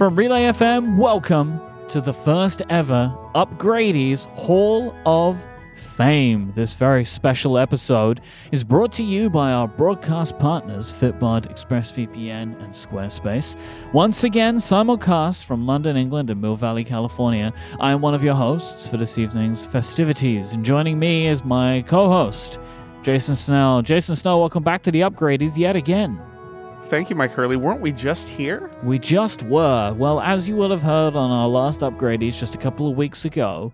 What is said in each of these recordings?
From Relay FM, welcome to the first ever Upgradies Hall of Fame. This very special episode is brought to you by our broadcast partners Fitbod, ExpressVPN, and Squarespace. Once again, simulcast from London, England, and Mill Valley, California. I am one of your hosts for this evening's festivities, and joining me is my co host, Jason Snell. Jason Snell, welcome back to the Upgradies yet again. Thank you, Myke Hurley. Weren't we just here? We just were. Well, as you will have heard on our last Upgradies just a couple of weeks ago,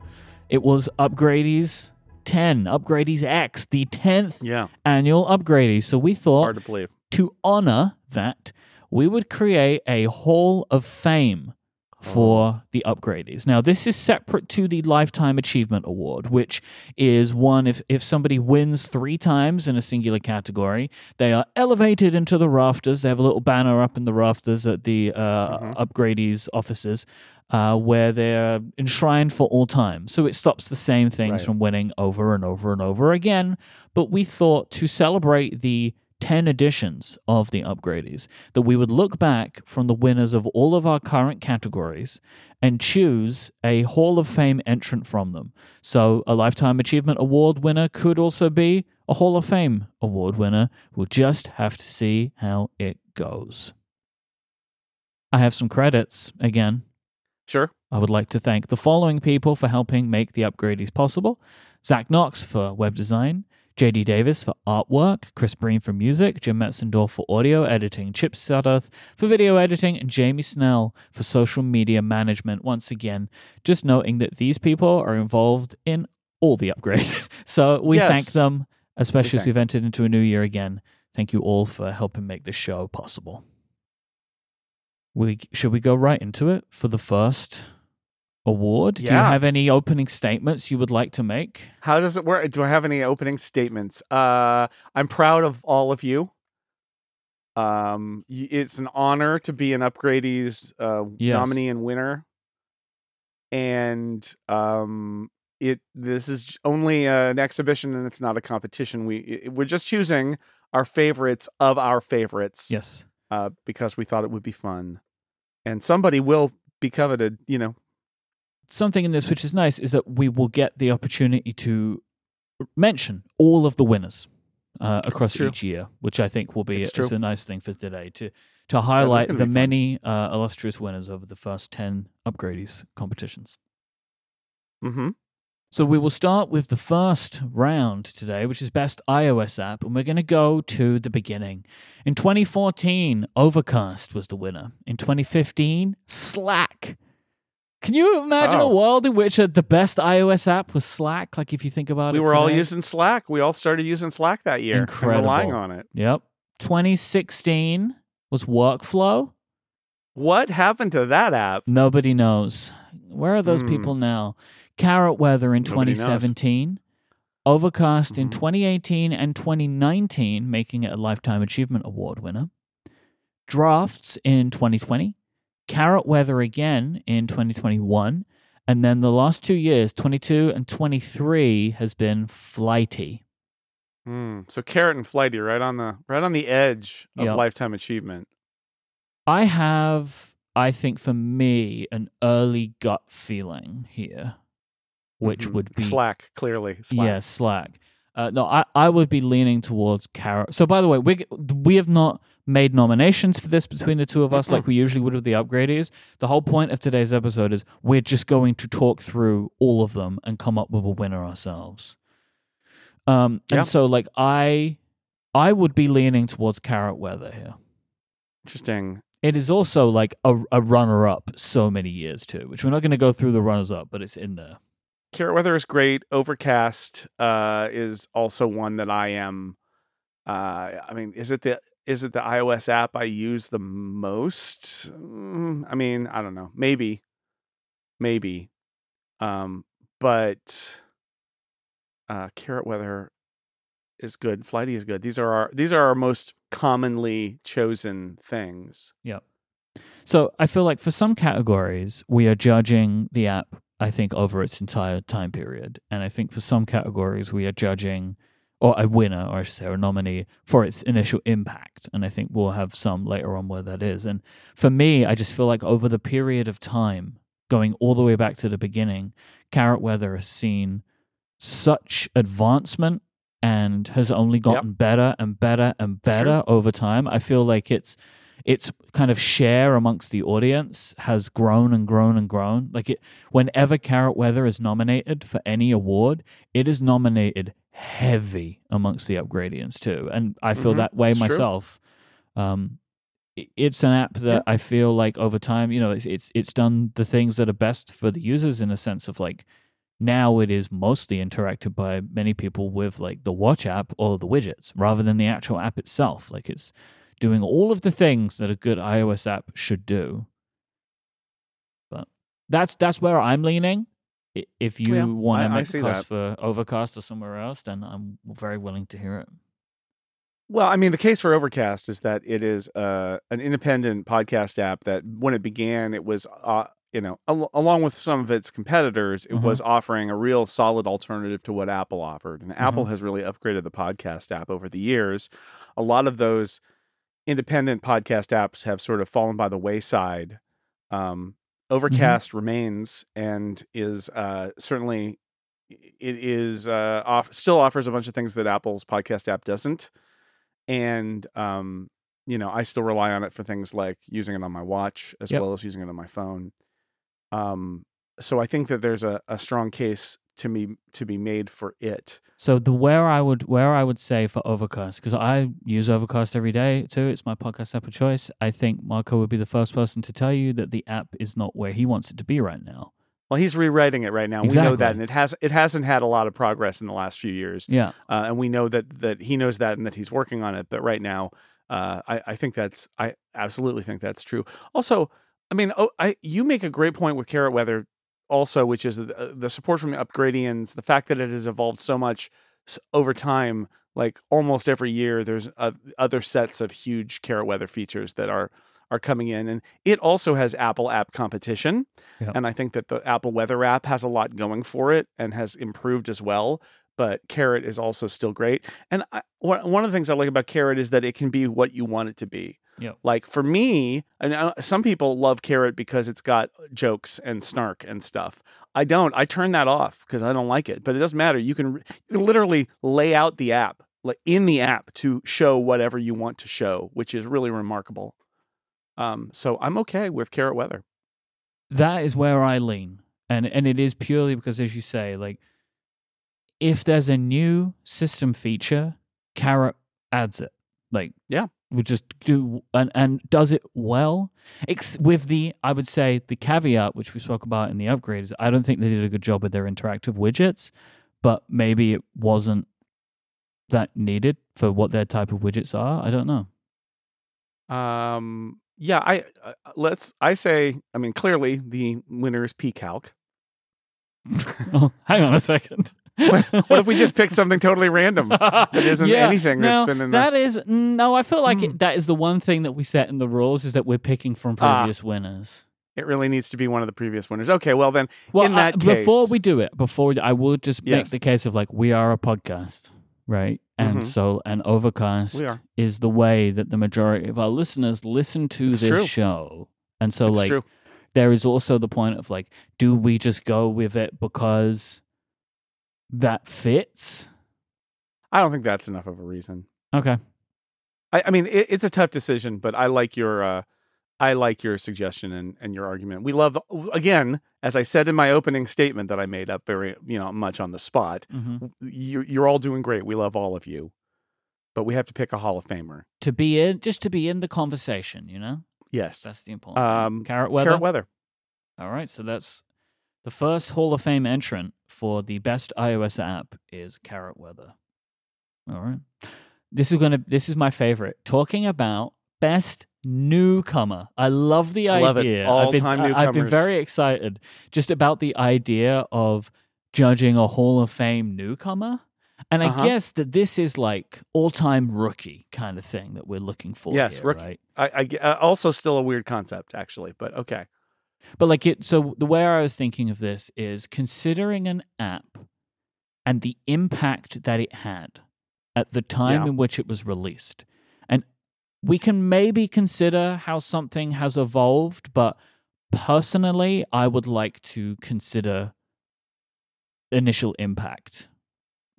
it was Upgradies 10, Upgradies X, the 10th Yeah. annual Upgradies. So we thought Hard to believe. to honor that, we would create a Hall of Fame for the Upgradies. Now, this is separate to the Lifetime Achievement Award, which is one if, if somebody wins three times in a singular category, they are elevated into the rafters. They have a little banner up in the rafters at the uh, Mhm. Upgradies offices. Uh, where they're enshrined for all time. So it stops the same things Right. from winning over and over and over again. But we thought to celebrate the 10 editions of the Upgradies, that we would look back from the winners of all of our current categories and choose a Hall of Fame entrant from them. So a Lifetime Achievement Award winner could also be a Hall of Fame award winner. We'll just have to see how it goes. I have some credits again. Sure. I would like to thank the following people for helping make the Upgradies possible Zach Knox for web design, JD Davis for artwork, Chris Breen for music, Jim Metzendorf for audio editing, Chip Sudduth for video editing, and Jamie Snell for social media management. Once again, just noting that these people are involved in all the upgrade. so we Yes. thank them, especially as we've entered into a new year again. Thank you all for helping make this show possible. We should we go right into it for the first award? Do you have any opening statements you would like to make? How does it work? Do I have any opening statements? Uh, I'm proud of all of you. Um, it's an honor to be an Upgradies uh, Yes. nominee and winner, and um, it this is only an exhibition and it's not a competition. We i- we're just choosing our favorites of our favorites. Yes. uh, because we thought it would be fun, and somebody will be coveted. You know, Something in this which is nice is that we will get the opportunity to mention all of the winners uh, across True. each year, which I think will be It's true. a nice thing for today to to highlight gonna the many uh, illustrious winners over the first ten upgradies competitions. mm-hmm. So we will start with the first round today, which is best iOS app, and we're going to go to the beginning. In 2014, Overcast was the winner. In 2015, Slack. Can you imagine a Oh. world in which uh, the best iOS app was Slack? Like if you think about we it, we were all using Slack. We all started using Slack that year, Incredible. relying on it. Yep. 2016 was Workflow. What happened to that app? Nobody knows. Where are those Hmm. people now? Carrot Weather in Nobody knows. 2017, Overcast in Mhm. 2018 and 2019, making it a Lifetime Achievement Award winner. Drafts in 2020, Carrot Weather again in 2021, and then the last two years, 22 and 23, has been Flighty. Hmm. So Carrot and Flighty, right on the right on the edge of Yep. lifetime achievement. I have, I think for me, an early gut feeling here, which Mhm. would be Slack, clearly. Slack. Yeah, Slack. Uh, no, I, I would be leaning towards Carrot. So, by the way, we we have not made nominations for this between the two of us like we usually would with the upgradies. The whole point of today's episode is we're just going to talk through all of them and come up with a winner ourselves. Um, Yeah. and so like I, I would be leaning towards Carrot Weather here. Interesting. It is also like a, a runner up so many years too, which we're not going to go through the runners up, but it's in there. Carrot weather is great. Overcast uh, is also one that I am. Uh, I mean, is it the is it the iOS app I use the most? Mm, I mean, I don't know. Maybe, maybe. Um, but uh, Carrot weather is good. Flighty is good. These are our these are our most commonly chosen things. Yep. So I feel like for some categories, we are judging the app, I think, over its entire time period. And I think for some categories, we are judging or a winner, or I should say, a nominee for its initial impact. And I think we'll have some later on where that is. And for me, I just feel like over the period of time, going all the way back to the beginning, Carrot Weather has seen such advancement and has only gotten yep. better and better and better over time. I feel like it's its kind of share amongst the audience has grown and grown and grown. Like it, whenever Carrot Weather is nominated for any award, it is nominated heavy amongst the upgradians too, and I feel mm-hmm. that way it's myself. Um, it's an app that yeah. I feel like over time, you know, it's, it's it's done the things that are best for the users in a sense of like now it is mostly interacted by many people with like the watch app or the widgets rather than the actual app itself. Like it's doing all of the things that a good iOS app should do. But that's that's where I'm leaning. If you yeah, want to make a case for Overcast or somewhere else, then I'm very willing to hear it. Well, I mean, the case for Overcast is that it is uh, an independent podcast app that, when it began, it was, uh, you know, al- along with some of its competitors, it mm-hmm. was offering a real solid alternative to what Apple offered. And mm-hmm. Apple has really upgraded the podcast app over the years. A lot of those independent podcast apps have sort of fallen by the wayside. Um. Overcast mm-hmm. remains and is uh, certainly it is uh, off, still offers a bunch of things that Apple's podcast app doesn't, and um, you know I still rely on it for things like using it on my watch as yep. well as using it on my phone. Um, so I think that there's a, a strong case to me to be made for it. So the where I would where I would say for Overcast because I use Overcast every day too. It's my podcast app of choice. I think Marco would be the first person to tell you that the app is not where he wants it to be right now. Well, he's rewriting it right now. Exactly. We know that, and it has it hasn't had a lot of progress in the last few years. Yeah, uh, and we know that that he knows that and that he's working on it. But right now, uh, I I think that's I absolutely think that's true. Also, I mean, oh, I you make a great point with Carrot Weather also, which is the, uh, the support from the Upgradians, the fact that it has evolved so much over time. Like almost every year, there's uh, other sets of huge Carrot Weather features that are are coming in, and it also has Apple App competition. And I think that the Apple Weather app has a lot going for it and has improved as well. But Carrot is also still great. And I, one of the things I like about Carrot is that it can be what you want it to be. Yeah. Like for me, and uh, some people love Carrot because it's got jokes and snark and stuff. I don't. I turn that off because I don't like it. But it doesn't matter. You can, you can literally lay out the app like in the app to show whatever you want to show, which is really remarkable. Um, so I'm okay with Carrot Weather. That is where I lean, and and it is purely because, as you say, like if there's a new system feature, Carrot adds it. Like yeah, would just do and, and does it well. It's with the I would say the caveat which we spoke about in the Upgradies. I don't think they did a good job with their interactive widgets, but maybe it wasn't that needed for what their type of widgets are. I don't know. Um. Yeah. I uh, let's. I say. I mean, clearly the winner is PCalc. oh, hang on a second what, if we just picked something totally random that isn't yeah, anything that's been in the... that is no i feel like mm. it, hmm. that is the one thing that we set in the rules is that we're picking from ah. previous ah, winners it really needs to be one of the previous winners okay well then well, in that case... before we do it before i will just yes. make the case of like we are a podcast right and mm-hmm. so an overcast is the way that the majority of our listeners listen to it's this true. show and so it's like true. there is also the point of like do we just go with it because that fits? I don't think that's enough of a reason. Okay. I, I mean, it, it's a tough decision, but I like your uh, I like your suggestion and, and your argument. We love again, as I said in my opening statement that I made up very you know much on the spot. Mm-hmm. You're, you're all doing great. We love all of you, but we have to pick a Hall of Famer to be in, just to be in the conversation. You know. Yes, that's the important. Um, Carrot weather. Carrot weather. All right, so that's the first Hall of Fame entrant for the best iOS app is Carrot Weather. All right. This is gonna this is my favorite. Talking about best newcomer. I love the love idea. It. All I've been, time newcomers. I've been very excited just about the idea of judging a Hall of Fame newcomer. And I uh-huh. guess that this is like all-time rookie kind of thing that we're looking for. Yes, here, rookie. Right? I, I uh, also still a weird concept actually, but okay. But like it, so the way I was thinking of this is considering an app and the impact that it had. at the time Yeah. in which it was released. And we can maybe consider how something has evolved, but personally, I would like to consider initial impact.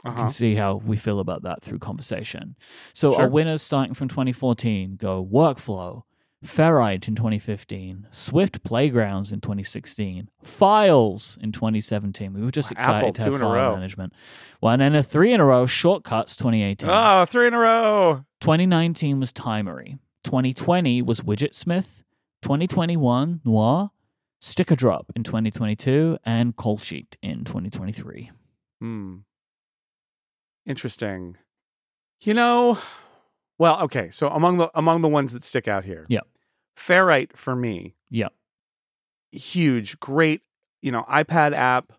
Uh-huh. can see how we feel about that through conversation. So our winners starting from 2014 go Workflow, Ferrite in 2015, Swift Playgrounds in 2016, Files in 2017. We were just excited Apple, to have two in a file management. Well, and a three in a row, Shortcuts 2018. Oh, three in a row. 2019 was Timery. 2020 was Widgetsmith. 2021, Noir. Sticker Drop in 2022, and Call Sheet in 2023. Hmm. Interesting. You know, well, okay. So among the among the ones that stick out here, Yeah. Ferrite for me, Yeah. huge, great. You know, iPad app,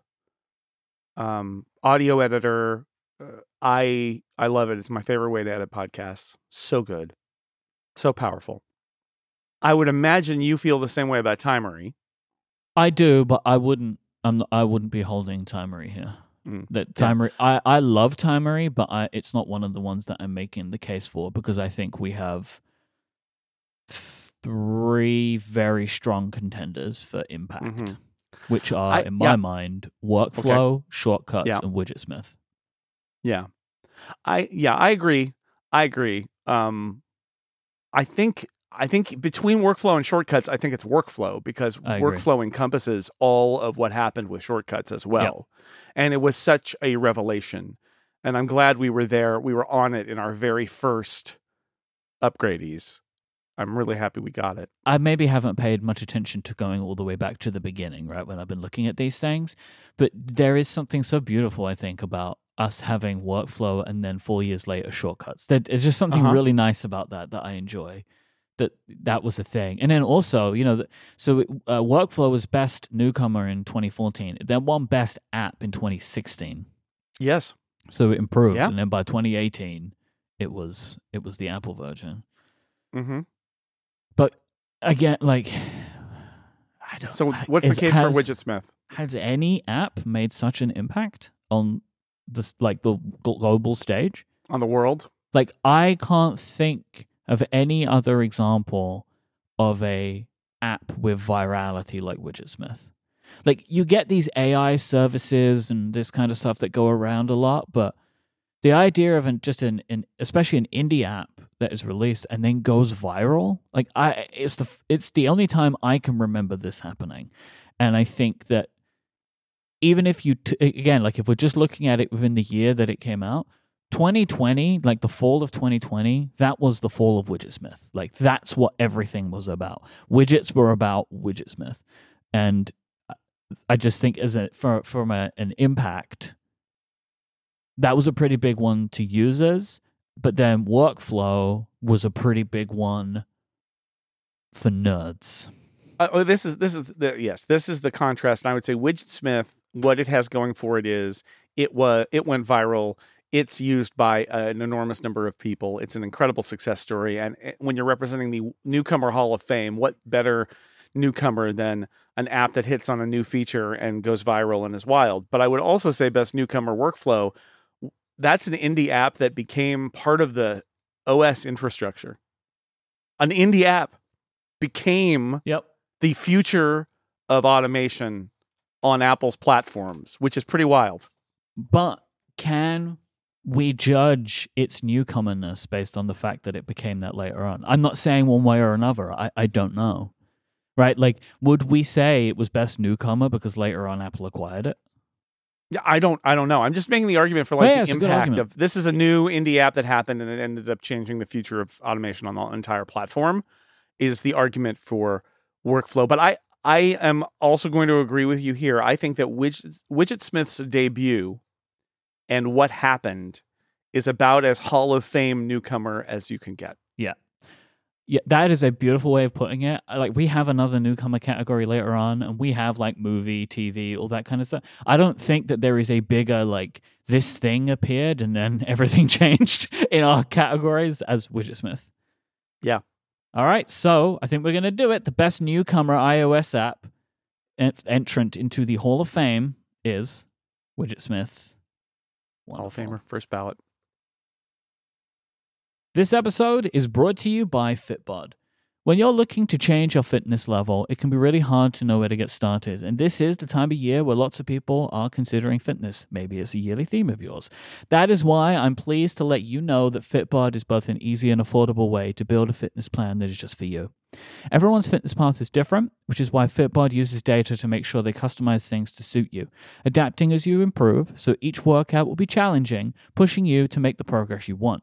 um, audio editor. Uh, I I love it. It's my favorite way to edit podcasts. So good, so powerful. I would imagine you feel the same way about Timery. I do, but I wouldn't. I'm. I wouldn't be holding Timery here. Mm, That yeah. Timery. I. I love Timery, but I. It's not one of the ones that I'm making the case for because I think we have three very strong contenders for impact, Mhm. which are, I- in my yeah. mind, workflow, shortcuts, Yeah. and Widgetsmith. Yeah. I yeah, I agree. I agree. Um I think I think between workflow and shortcuts, I think it's workflow because workflow encompasses all of what happened with shortcuts as well. And it was such a revelation. And I'm glad we were there. We were on it in our very first upgradies. I'm really happy we got it. I maybe haven't paid much attention to going all the way back to the beginning, right, when I've been looking at these things. But there is something so beautiful, I think, about us having workflow and then four years later shortcuts. There- There's just something Uh-huh. really nice about that that I enjoy. That that was a thing, and then also, you know, the, so uh, workflow was best newcomer in 2014. Then won best app in 2016. Yes. So it improved, Yeah. and then by 2018, it was it was the Apple version. hmm But again, like, I don't. So what's the case has, for Widgetsmith? Has any app made such an impact on this, like the global stage? On the world? Like, I can't think of any other example of a app with virality like Widgetsmith. Like, you get these AI services and this kind of stuff that go around a lot, but the idea of an, just an, an especially an indie app that is released and then goes viral like i it's the it's the only time i can remember this happening and i think that even if you t- again like if we're just looking at it within the year that it came out 2020 like the fall of 2020 that was the fall of widgetsmith like that's what everything was about widgets were about widgetsmith and I- just think as a for from a, an impact that was a pretty big one to users but then workflow was a pretty big one for nerds Uh, this is this is the yes, this is the contrast. And I would say Widgetsmith, what it has going for it is it was it went viral. It's used by an enormous number of people. It's an incredible success story. And eh, when you're representing the newcomer Hall of Fame, what better newcomer than an app that hits on a new feature and goes viral and is wild? But I would also say best newcomer workflow. That's an indie app that became part of the OS infrastructure. An indie app became yep the future of automation on Apple's platforms, which is pretty wild. But can we judge its newcomerness based on the fact that it became that later on? I'm not saying one way or another. I, I don't know. Right? Like, would we say it was best newcomer because later on Apple acquired it? Yeah, I don't I don't know. I'm just making the argument for like Yeah, the it's a good impact of this is a new indie app that happened and it ended up changing the future of automation on the entire platform is the argument for workflow. But I I am also going to agree with you here. I think that Widget, Widgetsmith's debut and what happened is about as Hall of Fame newcomer as you can get. Yeah, Yeah, that is a beautiful way of putting it. Like we have another newcomer category later on, and we have like movie, TV, all that kind of stuff. I don't think that there is a bigger like this thing appeared and then everything changed in our categories as Widgetsmith. Yeah. All right, so I think we're gonna do it. The best newcomer iOS app entrant into the Hall of Fame is Wonderful. Hall of Famer, first ballot. This episode is brought to you by Fitbod. When you're looking to change your fitness level, it can be really hard to know where to get started. And this is the time of year where lots of people are considering fitness. Maybe it's a yearly theme of yours. That is why I'm pleased to let you know that Fitbod is both an easy and affordable way to build a fitness plan that is just for you. Everyone's fitness path is different, which is why Fitbod uses data to make sure they customize things to suit you, adapting as you improve, so each workout will be challenging, pushing you to make the progress you want.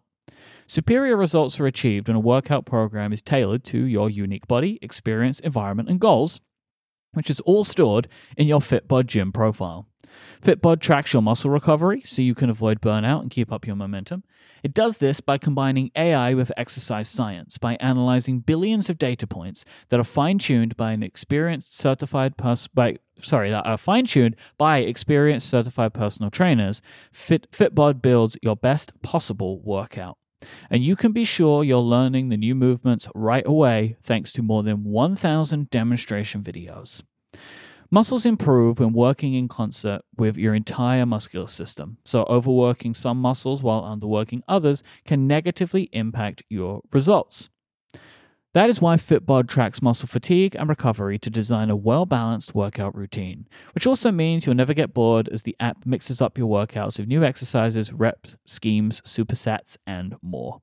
Superior results are achieved when a workout program is tailored to your unique body, experience, environment, and goals, which is all stored in your Fitbod gym profile. Fitbod tracks your muscle recovery so you can avoid burnout and keep up your momentum. It does this by combining AI with exercise science by analyzing billions of data points that are fine-tuned by an experienced certified pers- by sorry, that are fine-tuned by experienced certified personal trainers. Fit- builds your best possible workout. And you can be sure you're learning the new movements right away thanks to more than 1,000 demonstration videos. Muscles improve when working in concert with your entire muscular system, so overworking some muscles while underworking others can negatively impact your results. That is why Fitbod tracks muscle fatigue and recovery to design a well balanced workout routine, which also means you'll never get bored as the app mixes up your workouts with new exercises, reps, schemes, supersets, and more.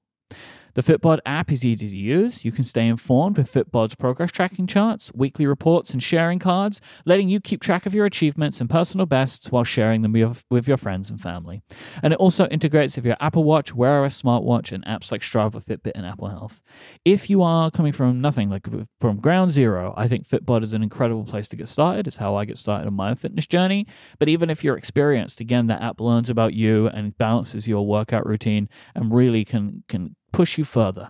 The Fitbod app is easy to use. You can stay informed with Fitbod's progress tracking charts, weekly reports, and sharing cards, letting you keep track of your achievements and personal bests while sharing them with your friends and family. And it also integrates with your Apple Watch, Wear OS smartwatch, and apps like Strava, Fitbit, and Apple Health. If you are coming from nothing, like from ground zero, I think Fitbod is an incredible place to get started. It's how I get started on my fitness journey. But even if you're experienced, again, the app learns about you and balances your workout routine and really can can push you further.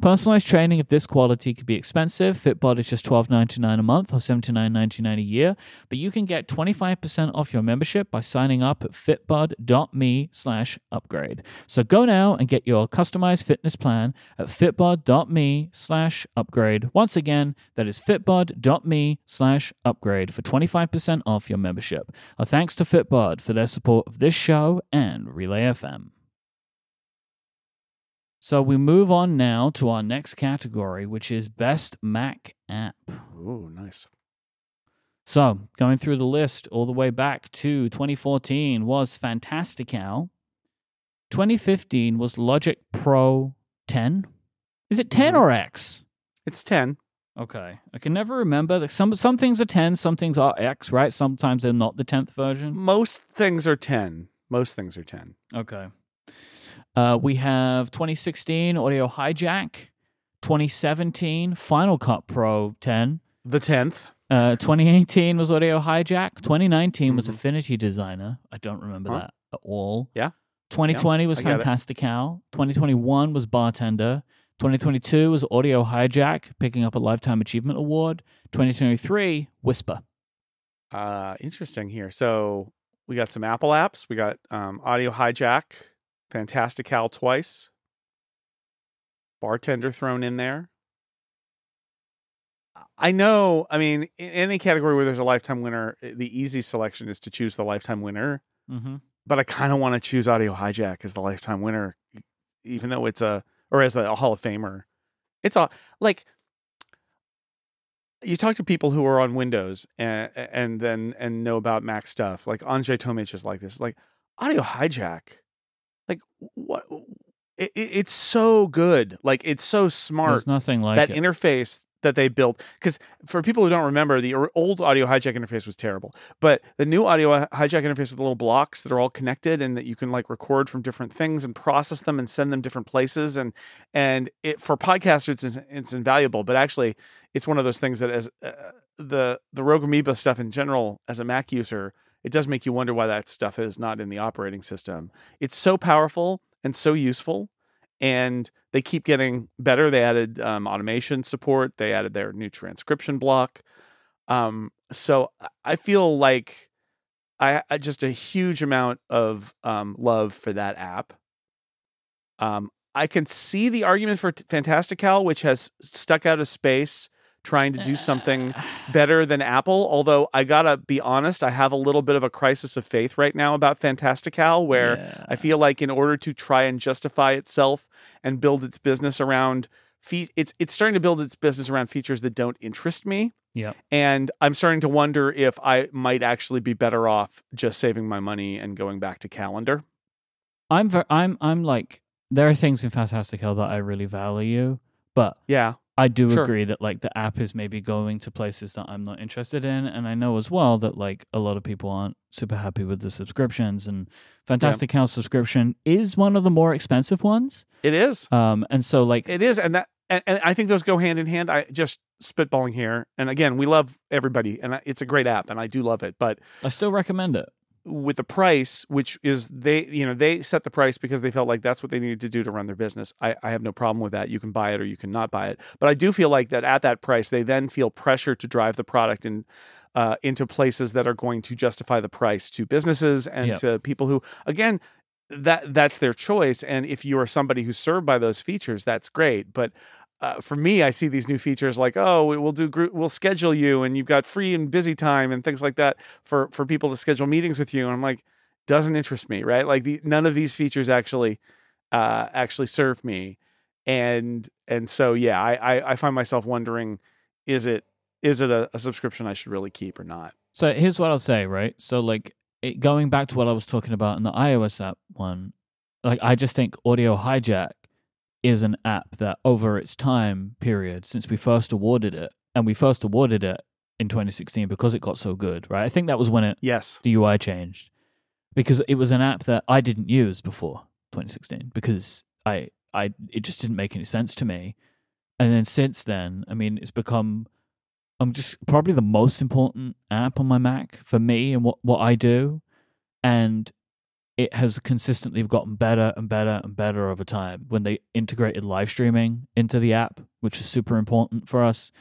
Personalized training of this quality could be expensive. Fitbod is just $12.99 a month or $79.99 a year, but you can get 25% off your membership by signing up at fitbod.me slash upgrade. So go now and get your customized fitness plan at fitbod.me slash upgrade. Once again, that is fitbod.me slash upgrade for 25% off your membership. A thanks to Fitbod for their support of this show and Relay FM. So we move on now to our next category, which is Best Mac App. Ooh, nice. So going through the list all the way back to 2014 was Fantastical. 2015 was Logic Pro 10. Is it 10 mm-hmm. or X? It's 10. Okay. I can never remember. Some some things are 10, some things are X, right? Sometimes they're not the 10th version. Most things are 10. Most things are 10. Okay. Uh, we have 2016 Audio Hijack, 2017 Final Cut Pro 10. The 10th. Uh, 2018 was Audio Hijack. 2019 was Mhm. Affinity Designer. I don't remember Huh? that at all. Yeah. 2020 was I get. Fantastical. 2021 was Bartender. 2022 was Audio Hijack, picking up a Lifetime Achievement Award. 2023, Whisper. Uh, interesting here. So we got some Apple apps. We got um, Audio Hijack, Fantastical twice, Bartender thrown in there. I know. I mean, in any category where there's a lifetime winner, eh, the easy selection is to choose the lifetime winner. Mm-hmm. But I kind of want to choose Audio Hijack as the lifetime winner, even though it's a or as a Hall of Famer. It's a like you talk to people who are on Windows and and then and know about Mac stuff. Like Andre Tomic is like this. Like Audio Hijack, like what? It, it, it's so good. Like it's so smart There's nothing like that it. interface that they built because for people who don't remember the old audio hijack interface was terrible but the new audio hijack interface with little blocks that are all connected and that you can like record from different things and process them and send them different places and and it for podcasters it's, it's invaluable but actually it's one of those things that as uh, the the rogue amoeba stuff in general as a mac user it does make you wonder why that stuff is not in the operating system it's so powerful and so useful and they keep getting better. They added um, automation support. They added their new transcription block. Um, so I- feel like I, I just a huge amount of um, love for that app. Um, I can see the argument for Fantastical, which has stuck out a space trying to do uh, something better than Apple. Although I gotta be honest, I have a little bit of a crisis of faith right now about Fantastical, where Yeah. I feel like in order to try and justify itself and build its business around fe- it's it's starting to build its business around features that don't interest me. Yep. And I'm starting to wonder if I might actually be better off just saving my money and going back to calendar. I'm ver- I'm I'm like there are things in Fantastical that I really value, but Yeah. I do Sure. agree that like the app is maybe going to places that I'm not interested in, and I know as well that like a lot of people aren't super happy with the subscriptions. And Fantastical subscription is one of the more expensive ones. It is. Um, and so like It is, and that and, and I think those go hand in hand. I just spitballing here, and again, we love everybody, and it's a great app, and I do love it. But I still recommend it. With the price, which is they, you know, they set the price because they felt like that's what they needed to do to run their business. I, I have no problem with that. You can buy it or you can not buy it. But I do feel like that at that price, they then feel pressure to drive the product in, uh, into places that are going to justify the price to businesses and Yep. to people who, again, that that's their choice. And if you are somebody who's served by those features, that's great. But uh, for me, I see these new features like, oh, we- we'll do group, we'll schedule you, and you've got free and busy time and things like that for for people to schedule meetings with you. And I'm like, doesn't interest me, right? Like the, none of these features actually uh, actually serve me, and and so yeah, I I, I find myself wondering, is it is it a, a subscription I should really keep or not? So here's what I'll say, right? So like it, going back to what I was talking about in the iOS app one, like I just think Audio Hijack is an app that over its time period since we first awarded it, and we first awarded it in 2016 because it got so good, right? I think that was when it Yes, the UI changed because it was an app that I didn't use before 2016 because I I it just didn't make any sense to me. And then since then, I mean, it's become I'm just probably the most important app on my Mac for me and what what I do, and it has consistently gotten better and better and better over time when they integrated live streaming into the app, which is super important for us.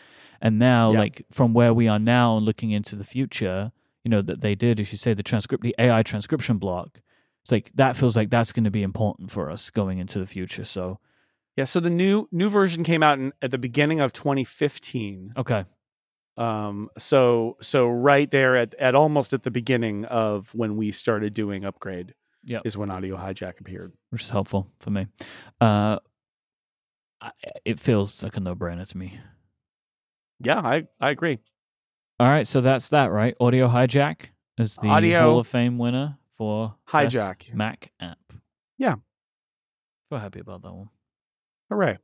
And now, Yeah. like from where we are now and looking into the future, you know, that they did, as you say, the transcript, the AI transcription block. It's like that feels like that's going to be important for us going into the future. So, yeah. So the new new version came out in, at the beginning of 2015. okay, Um, so so right there at at almost at the beginning of when we started doing upgrade. Yep. is when Audio Hijack appeared. which is helpful for me. Uh, I, it feels like a no-brainer to me. Yeah, I I agree. All right, so that's that, right? Audio Hijack is the Audio- Hall of Fame winner for Hijack. Mac app. Yeah. Feel happy about that one. Hooray!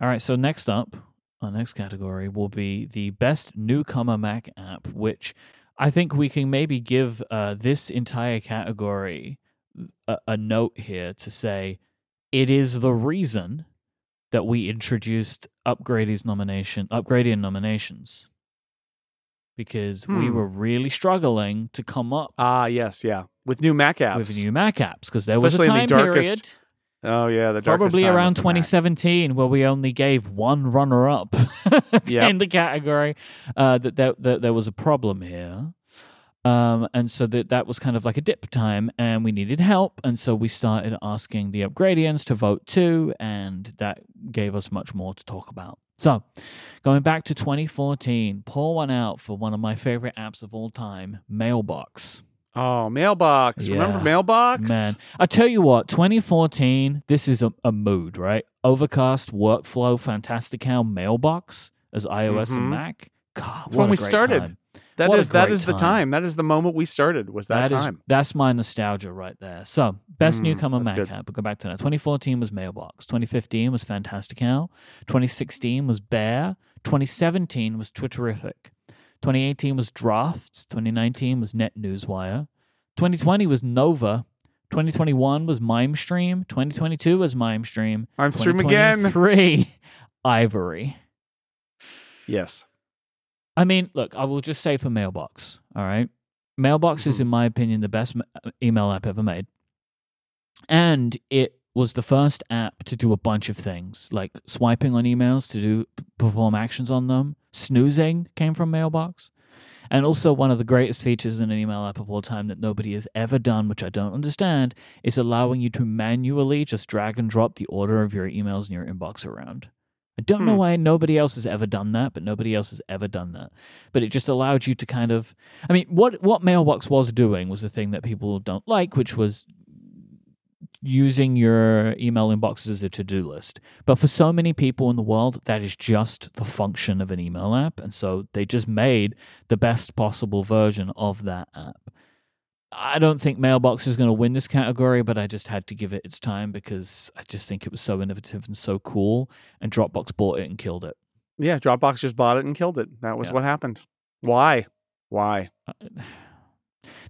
All right, so next up, our next category will be the best newcomer Mac app, which I think we can maybe give uh, this entire category a, a note here to say it is the reason that we introduced Upgrady's nomination, Upgradian nominations, because we Hmm. were really struggling to come up Ah, yes, yeah. With new Mac apps. with new Mac apps because there was a Especially in the time darkest period oh yeah, the probably around of the Mac. 2017 where we only gave one runner up Yep. in the category uh, that, there, that there was a problem here um, and so that that was kind of like a dip time and we needed help and so we started asking the upgradians to vote too and that gave us much more to talk about so going back to 2014 pull one out for one of my favorite apps of all time mailbox Oh, Mailbox. Remember Mailbox? Man, I tell you what, 2014, this is a, a mood, right? Overcast, Workflow, Fantastical, Mailbox as iOS Mhm. and Mac. God, That's when we started. time. That What is that is the time. time. That is the moment we started. Was that, That is time? that's my nostalgia right there. So, best Mm, newcomer Mac good. app. We'll go back to that. 2014 was Mailbox. 2015 was Fantastic Fantastical. 2016 was Bear. 2017 was Twitterrific. 2018 was Drafts. 2019 was NetNewsWire. 2020 was Nova. 2021 was MimeStream. 2022 was MimeStream. I'm stream again. 2023, Ivory. Yes. I mean, look, I will just say for Mailbox, all right? Mailbox is, Mhm. in my opinion, the best email app ever made. And it was the first app to do a bunch of things, like swiping on emails to do perform actions on them. Snoozing came from Mailbox. And also, one of the greatest features in an email app of all time that nobody has ever done, which I don't understand, is allowing you to manually just drag and drop the order of your emails in your inbox around. I don't know Hmm. why nobody else has ever done that, but nobody else has ever done that. But it just allowed you to kind of I mean, what what Mailbox was doing was the thing that people don't like, which was using your email inbox as a to-do list. But for so many people in the world, that is just the function of an email app, and so they just made the best possible version of that app. I don't think Mailbox is going to win this category, but I just had to give it its time because I just think it was so innovative and so cool, and Dropbox bought it and killed it. Yeah, Dropbox just bought it and killed it. That was Yeah. what happened. Why? Why? Uh,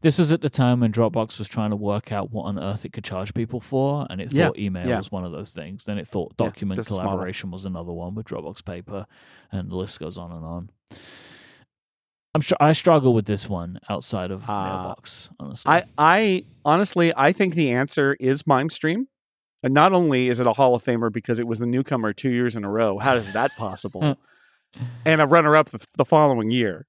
This was at the time when Dropbox was trying to work out what on earth it could charge people for, and it Yeah, thought email yeah. was one of those things. Then it thought document model. collaboration was another one with Dropbox Paper, and the list goes on and on. I'm sure I struggle with this one outside of Uh, Mailbox, honestly. I, I honestly, I think the answer is MimeStream. And not only is it a Hall of Famer because it was the newcomer two years in a row. How is that possible? and a runner-up the, the following year.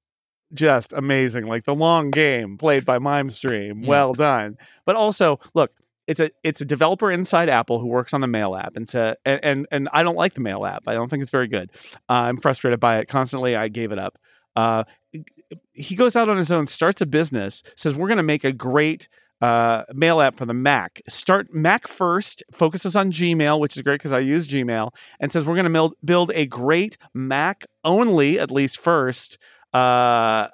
Just amazing, like the long game played by MimeStream. Yeah. Well done. But also, look, it's a it's a developer inside Apple who works on the Mail app, and to, and, and and I don't like the Mail app. I don't think it's very good. Uh, I'm frustrated by it constantly. I gave it up. Uh, he goes out on his own, starts a business, says we're going to make a great uh, mail app for the Mac. Start Mac first, focuses on Gmail, which is great because I use Gmail, and says we're going to build a great Mac only, at least first, uh,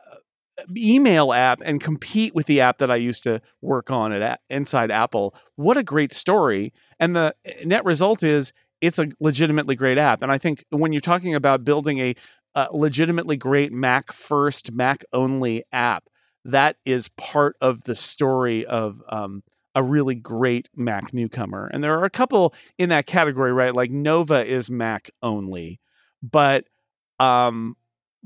email app and compete with the app that I used to work on at A- inside Apple. What a great story! And the net result is it's a legitimately great app. And I think when you're talking about building a uh, legitimately great Mac first, Mac only app, that is part of the story of um, a really great Mac newcomer. And there are a couple in that category, right? Like Nova is Mac only, but um,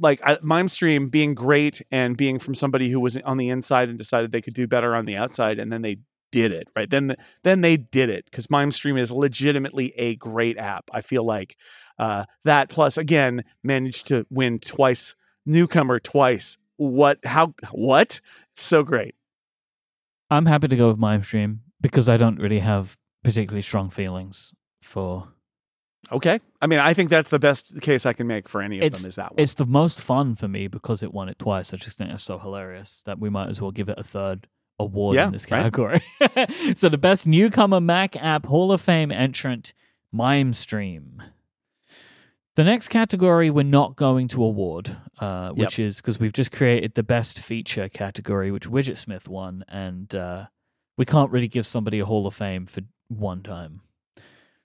like I, MimeStream being great and being from somebody who was on the inside and decided they could do better on the outside, and then they did it right. Then then they did it because MimeStream is legitimately a great app. I feel like uh, that plus again managed to win twice, newcomer twice. What? How? What? So great. I'm happy to go with MimeStream because I don't really have particularly strong feelings for. Okay. I mean, I think that's the best case I can make for any of It's- them. Is that one? It's the most fun for me because it won it twice. I just think that's so hilarious that we might as well give it a third award Yeah, in this right. category. so the best newcomer Mac app Hall of Fame entrant, MimeStream. The next category we're not going to award, uh, which is because we've just created the best feature category, which Widgetsmith won, and uh, we can't really give somebody a Hall of Fame for one time.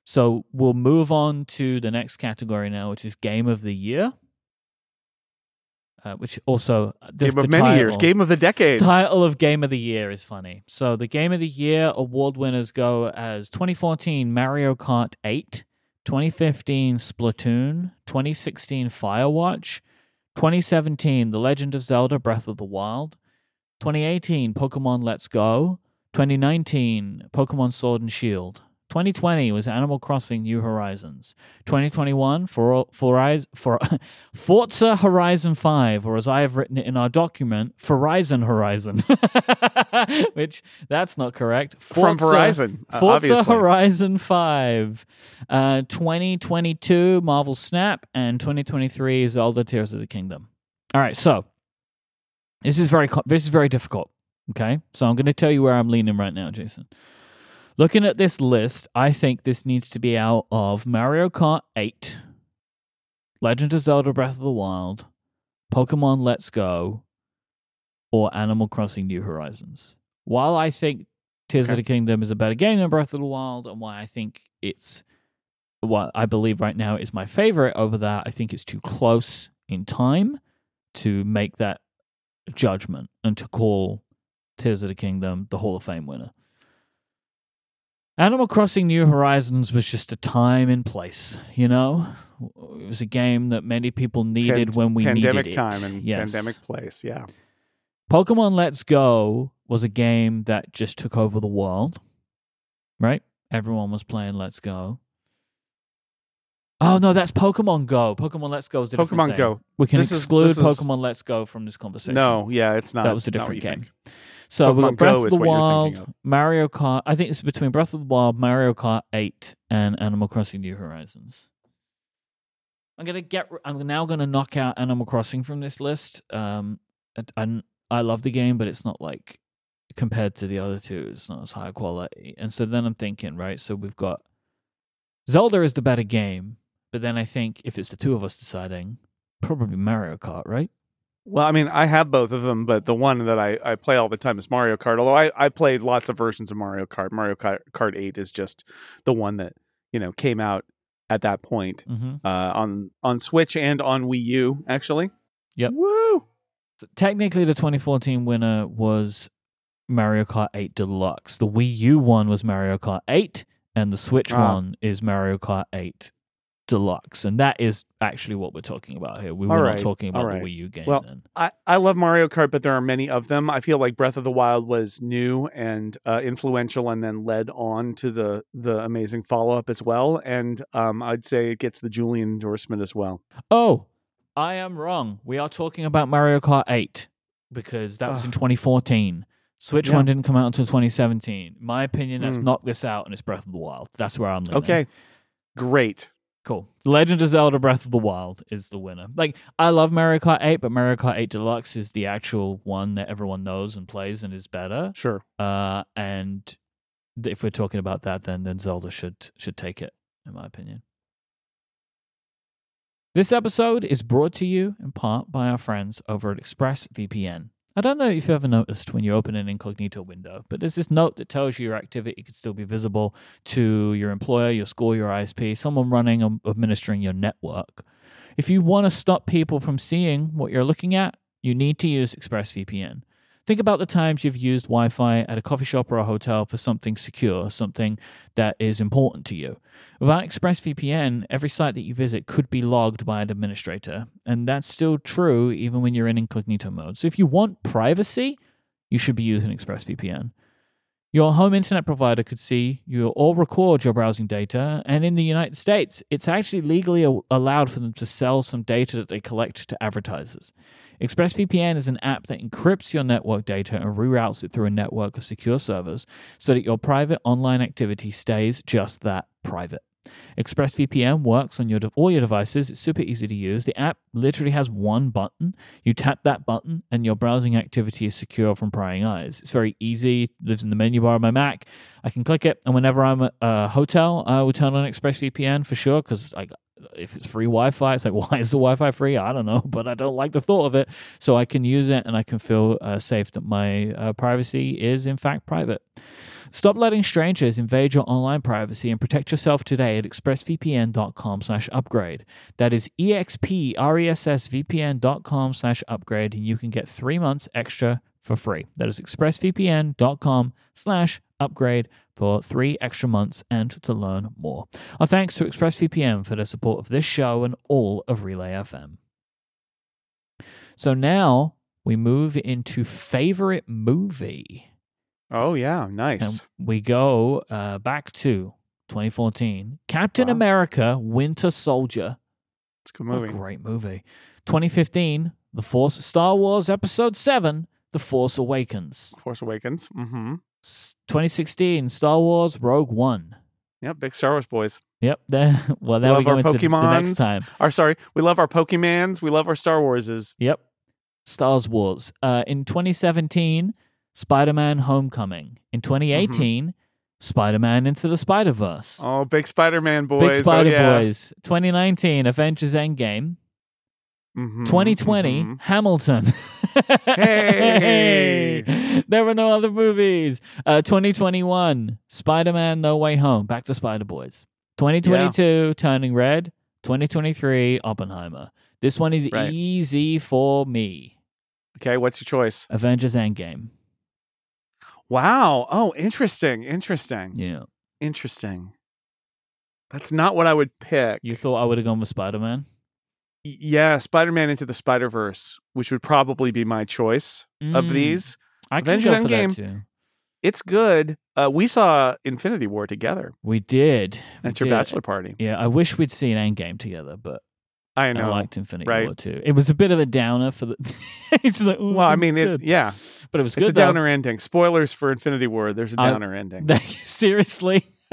So we'll move on to the next category now, which is Game of the Year. Uh, which also uh, this, Game of the many years. Game of the decades. Title of Game of the Year is funny. So the Game of the Year award winners go as 2014 Mario Kart 8, 2015 Splatoon, 2016 Firewatch, 2017 The Legend of Zelda Breath of the Wild, 2018 Pokemon Let's Go, 2019 Pokemon Sword and Shield. 2020 was Animal Crossing New Horizons. 2021 for, for, for Forza Horizon 5, or as I have written it in our document, Horizon Horizon. Which that's not correct. from Forza- Verizon. uh, Forza obviously. Horizon 5. Uh, 2022 Marvel Snap and 2023 Zelda Tears of the Kingdom. All right, so this is very this is very difficult, okay? So I'm going to tell you where I'm leaning right now, Jason. Looking at this list, I think this needs to be out of Mario Kart 8, Legend of Zelda Breath of the Wild, Pokemon Let's Go, or Animal Crossing New Horizons. While I think Tears of the Kingdom is a better game than Breath of the Wild, and why I think it's what I believe right now is my favorite over that, I think it's too close in time to make that judgment and to call Tears of the Kingdom the Hall of Fame winner. Animal Crossing New Horizons was just a time and place, you know? It was a game that many people needed Pand- when we pandemic needed it. Pandemic time and yes. pandemic place. Yeah. Pokemon Let's Go was a game that just took over the world, right? Everyone was playing Let's Go. Oh no, that's Pokemon Go. Pokemon Let's Go is a different Pokemon. Go. We can This exclude is- Pokemon Let's Go from this conversation. No, yeah, it's not. that was a different game. think. So we Pokemon got Breath Go of the Wild, thinking Mario Kart. I think it's between Breath of the Wild, Mario Kart 8, and Animal Crossing New Horizons. I'm gonna get. I'm now gonna knock out Animal Crossing from this list. Um, and- and I love the game, but it's not like compared to the other two, it's not as high quality. And so then I'm thinking, right? So we've got Zelda is the better game, but then I think if it's the two of us deciding, probably Mario Kart, right? Well, I mean, I have both of them, but the one that I, I play all the time is Mario Kart. Although I, I played lots of versions of Mario Kart. Mario Kart, Kart 8 is just the one that, you know, came out at that point Mm-hmm. uh, on on Switch and on Wii U, actually. Yep. Woo! So technically, the 2014 winner was Mario Kart 8 Deluxe. The Wii U one was Mario Kart 8, and the Switch Ah. one is Mario Kart 8 Deluxe. And that is actually what we're talking about here. We were All not talking about right. the Wii U game Well, then. I, I love Mario Kart, but there are many of them. I feel like Breath of the Wild was new and uh, influential, and then led on to the the amazing follow up as well. And um, I'd say it gets the Julian endorsement as well. Oh, I am wrong. We are talking about Mario Kart 8 because that was in 2014. Switch Yeah. one didn't come out until 2017. My opinion, let's Mm. knock this out, and it's Breath of the Wild. That's where I'm leaning. Okay, great. Cool. Legend of Zelda Breath of the Wild is the winner. Like, I love Mario Kart 8, but Mario Kart 8 Deluxe is the actual one that everyone knows and plays and is better. Sure. Uh, and if we're talking about that, then then Zelda should should take it, in my opinion. This episode is brought to you in part by our friends over at ExpressVPN. I don't know if you've ever noticed when you open an incognito window, but there's this note that tells you your activity could still be visible to your employer, your school, your ISP, someone running or administering your network. If you want to stop people from seeing what you're looking at, you need to use ExpressVPN. Think about the times you've used Wi Fi at a coffee shop or a hotel for something secure, something that is important to you. Without ExpressVPN, every site that you visit could be logged by an administrator, and that's still true even when you're in incognito mode. So if you want privacy, you should be using ExpressVPN. Your home internet provider could see you or record your browsing data, and in the United States, it's actually legally allowed for them to sell some data that they collect to advertisers. ExpressVPN is an app that encrypts your network data and reroutes it through a network of secure servers so that your private online activity stays just that private. ExpressVPN works on your all your devices. It's super easy to use. The app literally has one button. You tap that button, and your browsing activity is secure from prying eyes. It's very easy. It lives in the menu bar of my Mac. I can click it, and whenever I'm at a hotel, I will turn on ExpressVPN for sure because like if it's free Wi-Fi, it's like why is the Wi-Fi free? I don't know, but I don't like the thought of it. So I can use it, and I can feel uh, safe that my uh, privacy is in fact private. Stop letting strangers invade your online privacy and protect yourself today at expressvpn.com slash upgrade. That is E expressvpn.com slash upgrade, and you can get three months extra for free. That is expressvpn.com slash upgrade for three extra months and to learn more. Our thanks to ExpressVPN for their support of this show and all of Relay FM. So now we move into favorite movie. Oh yeah, nice. And we go uh, back to 2014. Captain Wow. America Winter Soldier. it's a good What a movie. great movie. 2015, The Force Star Wars Episode 7, The Force Awakens. Force Awakens. Mm-hmm. S- 2016, Star Wars Rogue One. Yep, big Star Wars boys. Yep. There, well, now we Love go our into the- the next time. Or sorry, we love our Pokemans. We love our Star Warses. Yep. Star Wars. Uh, in 2017, Spider Man Homecoming. In 2018, Spider Man Into the Spider Verse. Oh, big Spider-Man boys. Big Spider oh, yeah. Boys. 2019, Avengers Endgame. Mhm, 2020, mhm. Hamilton. Hey! there were no other movies. Uh, 2021, Spider Man No Way Home. Back to Spider Boys. 2022, Turning Red. 2023, Oppenheimer. This one is Right. easy for me. Okay, what's your choice? Avengers Endgame. Wow. Oh, interesting. Interesting. Yeah. Interesting. That's not what I would pick. You thought I would have gone with Spider Man? Yeah, Spider-Man into the Spider-Verse, which would probably be my choice of these. Mm, I can Avengers go for that Endgame. too. It's good. Uh, we saw Infinity War together We did. We your did. bachelor party. Yeah, I wish we'd seen Endgame together, but I know. I, liked Infinity right. War too. It was a bit of a downer for the. it's like, "Ooh, well, I mean, it, yeah, but it was good. it's a downer ending. Spoilers for Infinity War. There's a downer ending. Seriously.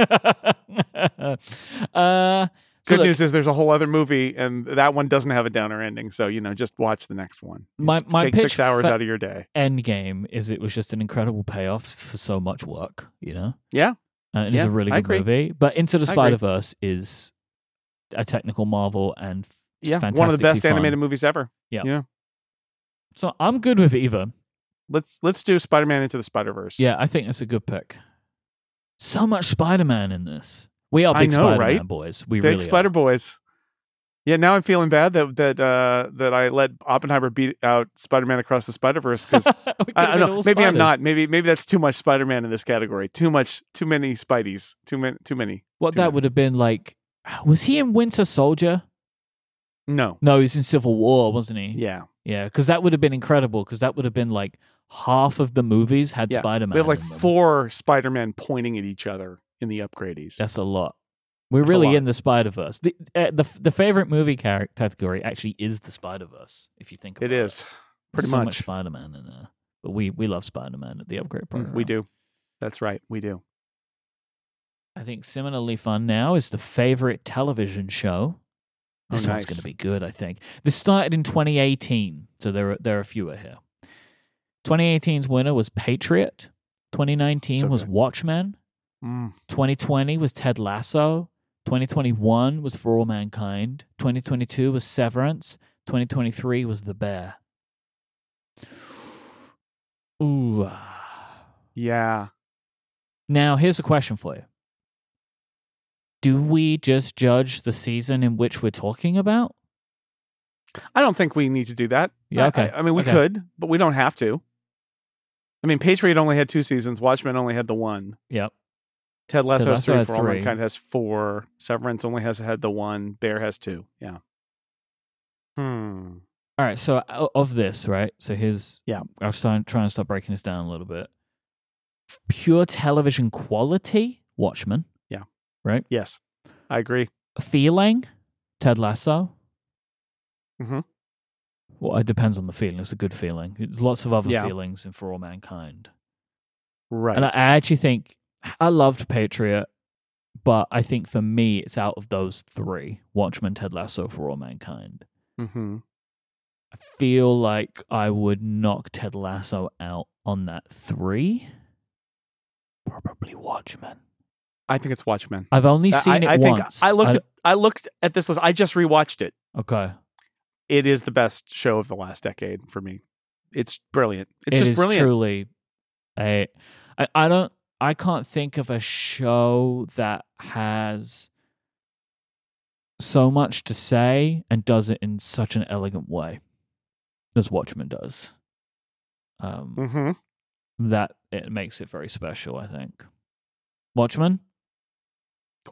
uh, So Good look, news is there's a whole other movie, and that one doesn't have a downer ending. So you know, just watch the next one. My- my take six hours out of your day. End game is it was just an incredible payoff for so much work, you know? Yeah. Uh, it's Yeah, a really good movie. But Into the. Spider Verse is a technical marvel and Yeah, one of the best fun. animated movies ever. Yeah, yeah. So I'm good with either. Let's let's do Spider-Man into the Spider-Verse. Yeah, I think that's a good pick. So much Spider Man in this. We are big know, Spider Man right? boys. We Big really Spider are. Boys. Yeah, now I'm feeling bad that that uh, that I let Oppenheimer beat out Spider-Man across the Spider-Verse because I, I don't know. Maybe I'm not. Maybe maybe that's too much Spider-Man in this category. Too much. Too many Spideys. Too many. Too many. What Too that many. would have been like. Was he in Winter Soldier? No. No, he's in Civil War, wasn't he? Yeah. Yeah, because that would have been incredible. Because that would have been like half of the movies had Yeah, Spider Man. We have like four Spider-Man pointing at each other in the upgradies. That's a lot. We're That's really lot. in the Spider Verse. The, uh, the the favorite movie category actually is the Spider Verse. If you think about it it, is pretty so much much. Spider Man in there. But we we love Spider Man at the upgrade Mm, program. we do. That's right. We do. I think similarly fun now is the favorite television show. Oh, This one's going to be good, I think. This started in 2018, so there are, there are fewer here. 2018's winner was Patriot. 2019 So was. Watchmen. Mm. 2020 was Ted Lasso. 2021 was For All Mankind. 2022 was Severance. 2023 was The Bear. Ooh. Yeah. Now, here's a question for you. Do we just judge the season in which we're talking about? I don't think we need to do that. Yeah, okay. I, I mean, we Okay. could, but we don't have to. I mean, Patriot only had two seasons. Watchmen only had the one. Yep. Ted Lasso has Lasso three. had For All. Mankind has four. Severance only has had the one. Bear has two. Yeah. Hmm. All right. So, of this, right? So, here's. Yeah. I was trying, trying to start breaking this down a little bit. Pure television quality, Watchmen. Yeah. Right. Yes, I agree. Feeling, Ted Lasso. Mhm. Well, it depends on the feeling. It's a good feeling. There's lots of other Yeah. feelings in For All Mankind. Right. And I, I actually think I loved Patriot, but I think for me, it's out of those three Watchmen, Ted Lasso, For All Mankind. mm-hmm. I feel like I would knock Ted Lasso out on that three. Probably Watchmen. I think it's Watchmen. I've only seen I, it I think once. I looked. At, I looked at this list. I just rewatched it. okay. It is the best show of the last decade for me. It's brilliant. It's It just is brilliant. truly a. I, I don't. I can't think of a show that has so much to say and does it in such an elegant way as Watchmen does. Um, Mm-hmm. that it makes it very special. I think. Watchmen.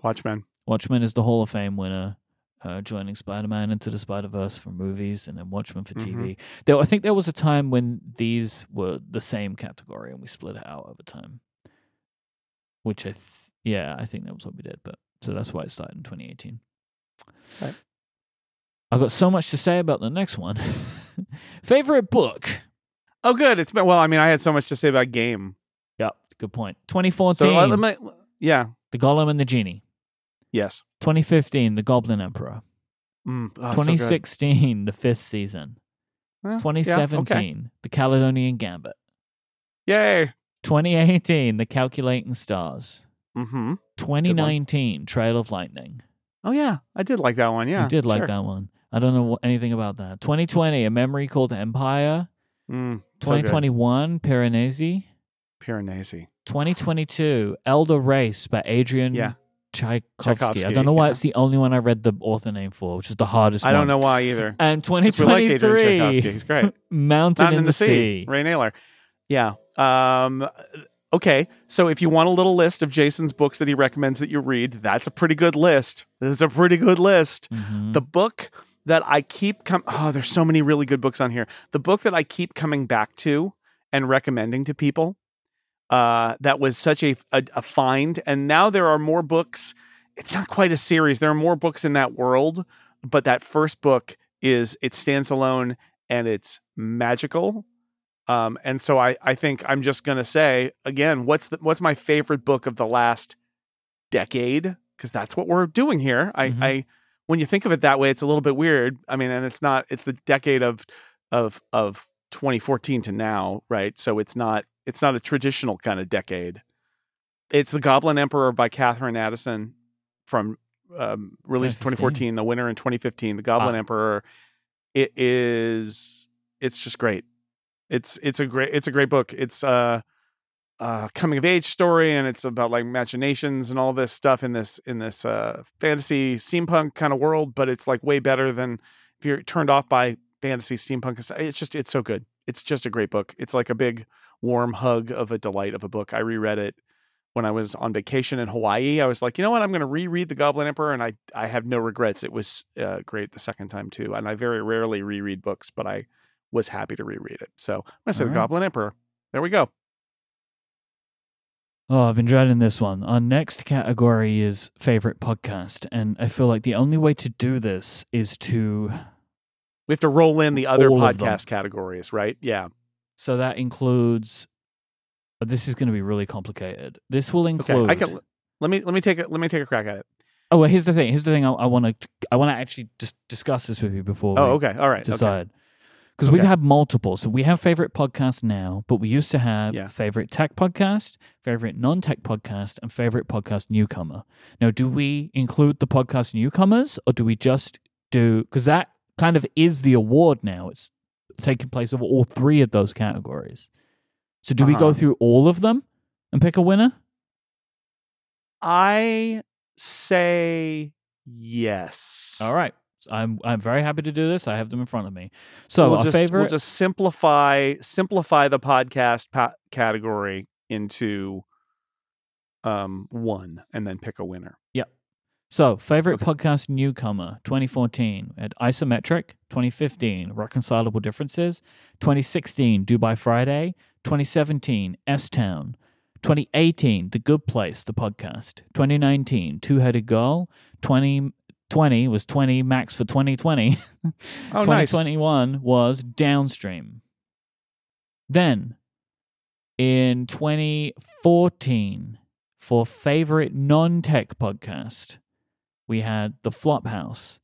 Watchmen. Watchmen is the Hall of Fame winner, uh, joining Spider Man into the Spider Verse for movies, and then Watchmen for Mhm. TV. There, I think there was a time when these were the same category, and we split it out over time. Which I, th- yeah, I think that was what we did. But so that's why it started in 2018. Right. I've got so much to say about the next one. Favorite book? Oh, good. It's been well. I mean, I had so much to say about game. Yep, good point. 2014, So uh, me, yeah. The Golem and the Genie. Yes. 2015, The Goblin Emperor. Mm, oh, so 2016, the fifth season. Eh, yeah, 2017, okay. The Caledonian Gambit. Yay. 2018, The Calculating Stars. Mm-hmm. 2019, Trail of Lightning. Oh yeah, I did like that one. Yeah, I did like sure. that one. I don't know what, anything about that. 2020, A Memory Called Empire. Mm, so 2021, Piranesi. Piranesi. 2022, Elder Race by Adrian Yeah. Tchaikovsky. I don't know why yeah. it's the only one I read the author name for, which is the hardest I one. don't know why either. And 'Cause we like Adrian 2023, Tchaikovsky. He's great. Mountain, Mountain in, the, sea. Ray Nayler. Yeah. Um, okay. So if you want a little list of Jason's books that he recommends that you read, that's a pretty good list. This is a pretty good list. Mhm. The book that I keep com- oh, there's so many really good books on here. The book that I keep coming back to and recommending to people. Uh, that was such a, a a find, and now there are more books. It's not quite a series. There are more books in that world, but that first book is it stands alone and it's magical. Um, and so I I think I'm just gonna say again, what's the what's my favorite book of the last decade? Because that's what we're doing here. I Mhm. I when you think of it that way, it's a little bit weird. I mean, and it's not. It's the decade of of of 2014 to now, right? So it's not it's not a traditional kind of decade. It's the Goblin Emperor by Katherine Addison from um, released in 2014. The winner in 2015, the Goblin Ah. Emperor. It is. It's just great. It's it's a great it's a great book. It's uh uh, coming of age story and it's about like imaginations and all this stuff in this in this uh, fantasy steampunk kind of world but it's like way better than if you're turned off by fantasy steampunk it's just it's so good. It's just a great book. It's like a big warm hug of a delight of a book. I reread it when i was on vacation in hawaii. I was like you know what? I'm going to reread the goblin emperor and i i have no regrets. It was uh, great the second time too and i very rarely reread books but i was happy to reread it so i'm to say All the right. goblin emperor there we go Oh, I've been dreading this one. Our next category is favorite podcast, and I feel like the only way to do this is to We have to roll in the other All of them. podcast categories, right? Yeah. so that includes. Oh, this is going to be really complicated. This will Okay. include. I can let me let me take a let me take a crack at it. Oh, well, here's the thing. Here's the thing. I want to. I want to actually just discuss this with you before. Oh, we okay. All right. Okay. Because we've had multiple. So we have favorite podcast now, but we used to have Yeah. favorite tech podcast, favorite non tech podcast, and favorite podcast newcomer. Now, do we include the podcast newcomers or do we just do, because that kind of is the award now. It's taking place of all three of those categories. So do we go Uh-huh. through all of them and pick a winner? I say yes. All right. I'm I'm very happy to do this. I have them in front of me. So we'll just favorite we'll just simplify simplify the podcast pa- category into um one and then pick a winner. Yep. So, favorite Okay. podcast newcomer 2014 at Isometric, 2015 Reconcilable Differences, 2016 Do By Friday, 2017 S Town, 2018 The Good Place, the podcast, 2019 Two Headed Girl, 2020 was 20 Macs for 2020. Oh, nice. 2021 was Downstream. Then in 2014, for favorite non tech podcast, we had The Flophouse.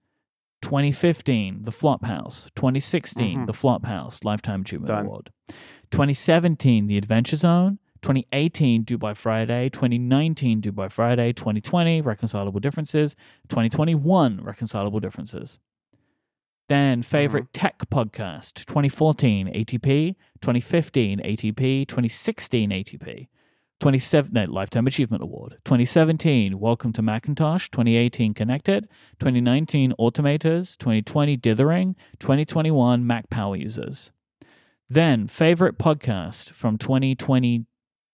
2015, The Flophouse. 2016, Mhm. The Flophouse, Lifetime Achievement. Award. 2017, The Adventure Zone. 2018, Do By Friday. 2019, Do By Friday. 2020, Reconcilable Differences. 2021, Reconcilable Differences. Then mm-hmm. favorite tech podcast 2014 ATP, 2015 ATP, 2016 ATP, 27 no, Lifetime Achievement Award, 2017 Welcome to Macintosh, 2018 Connected, 2019 Automators, 2020 Dithering, 2021 Mac Power Users. Then favorite podcast from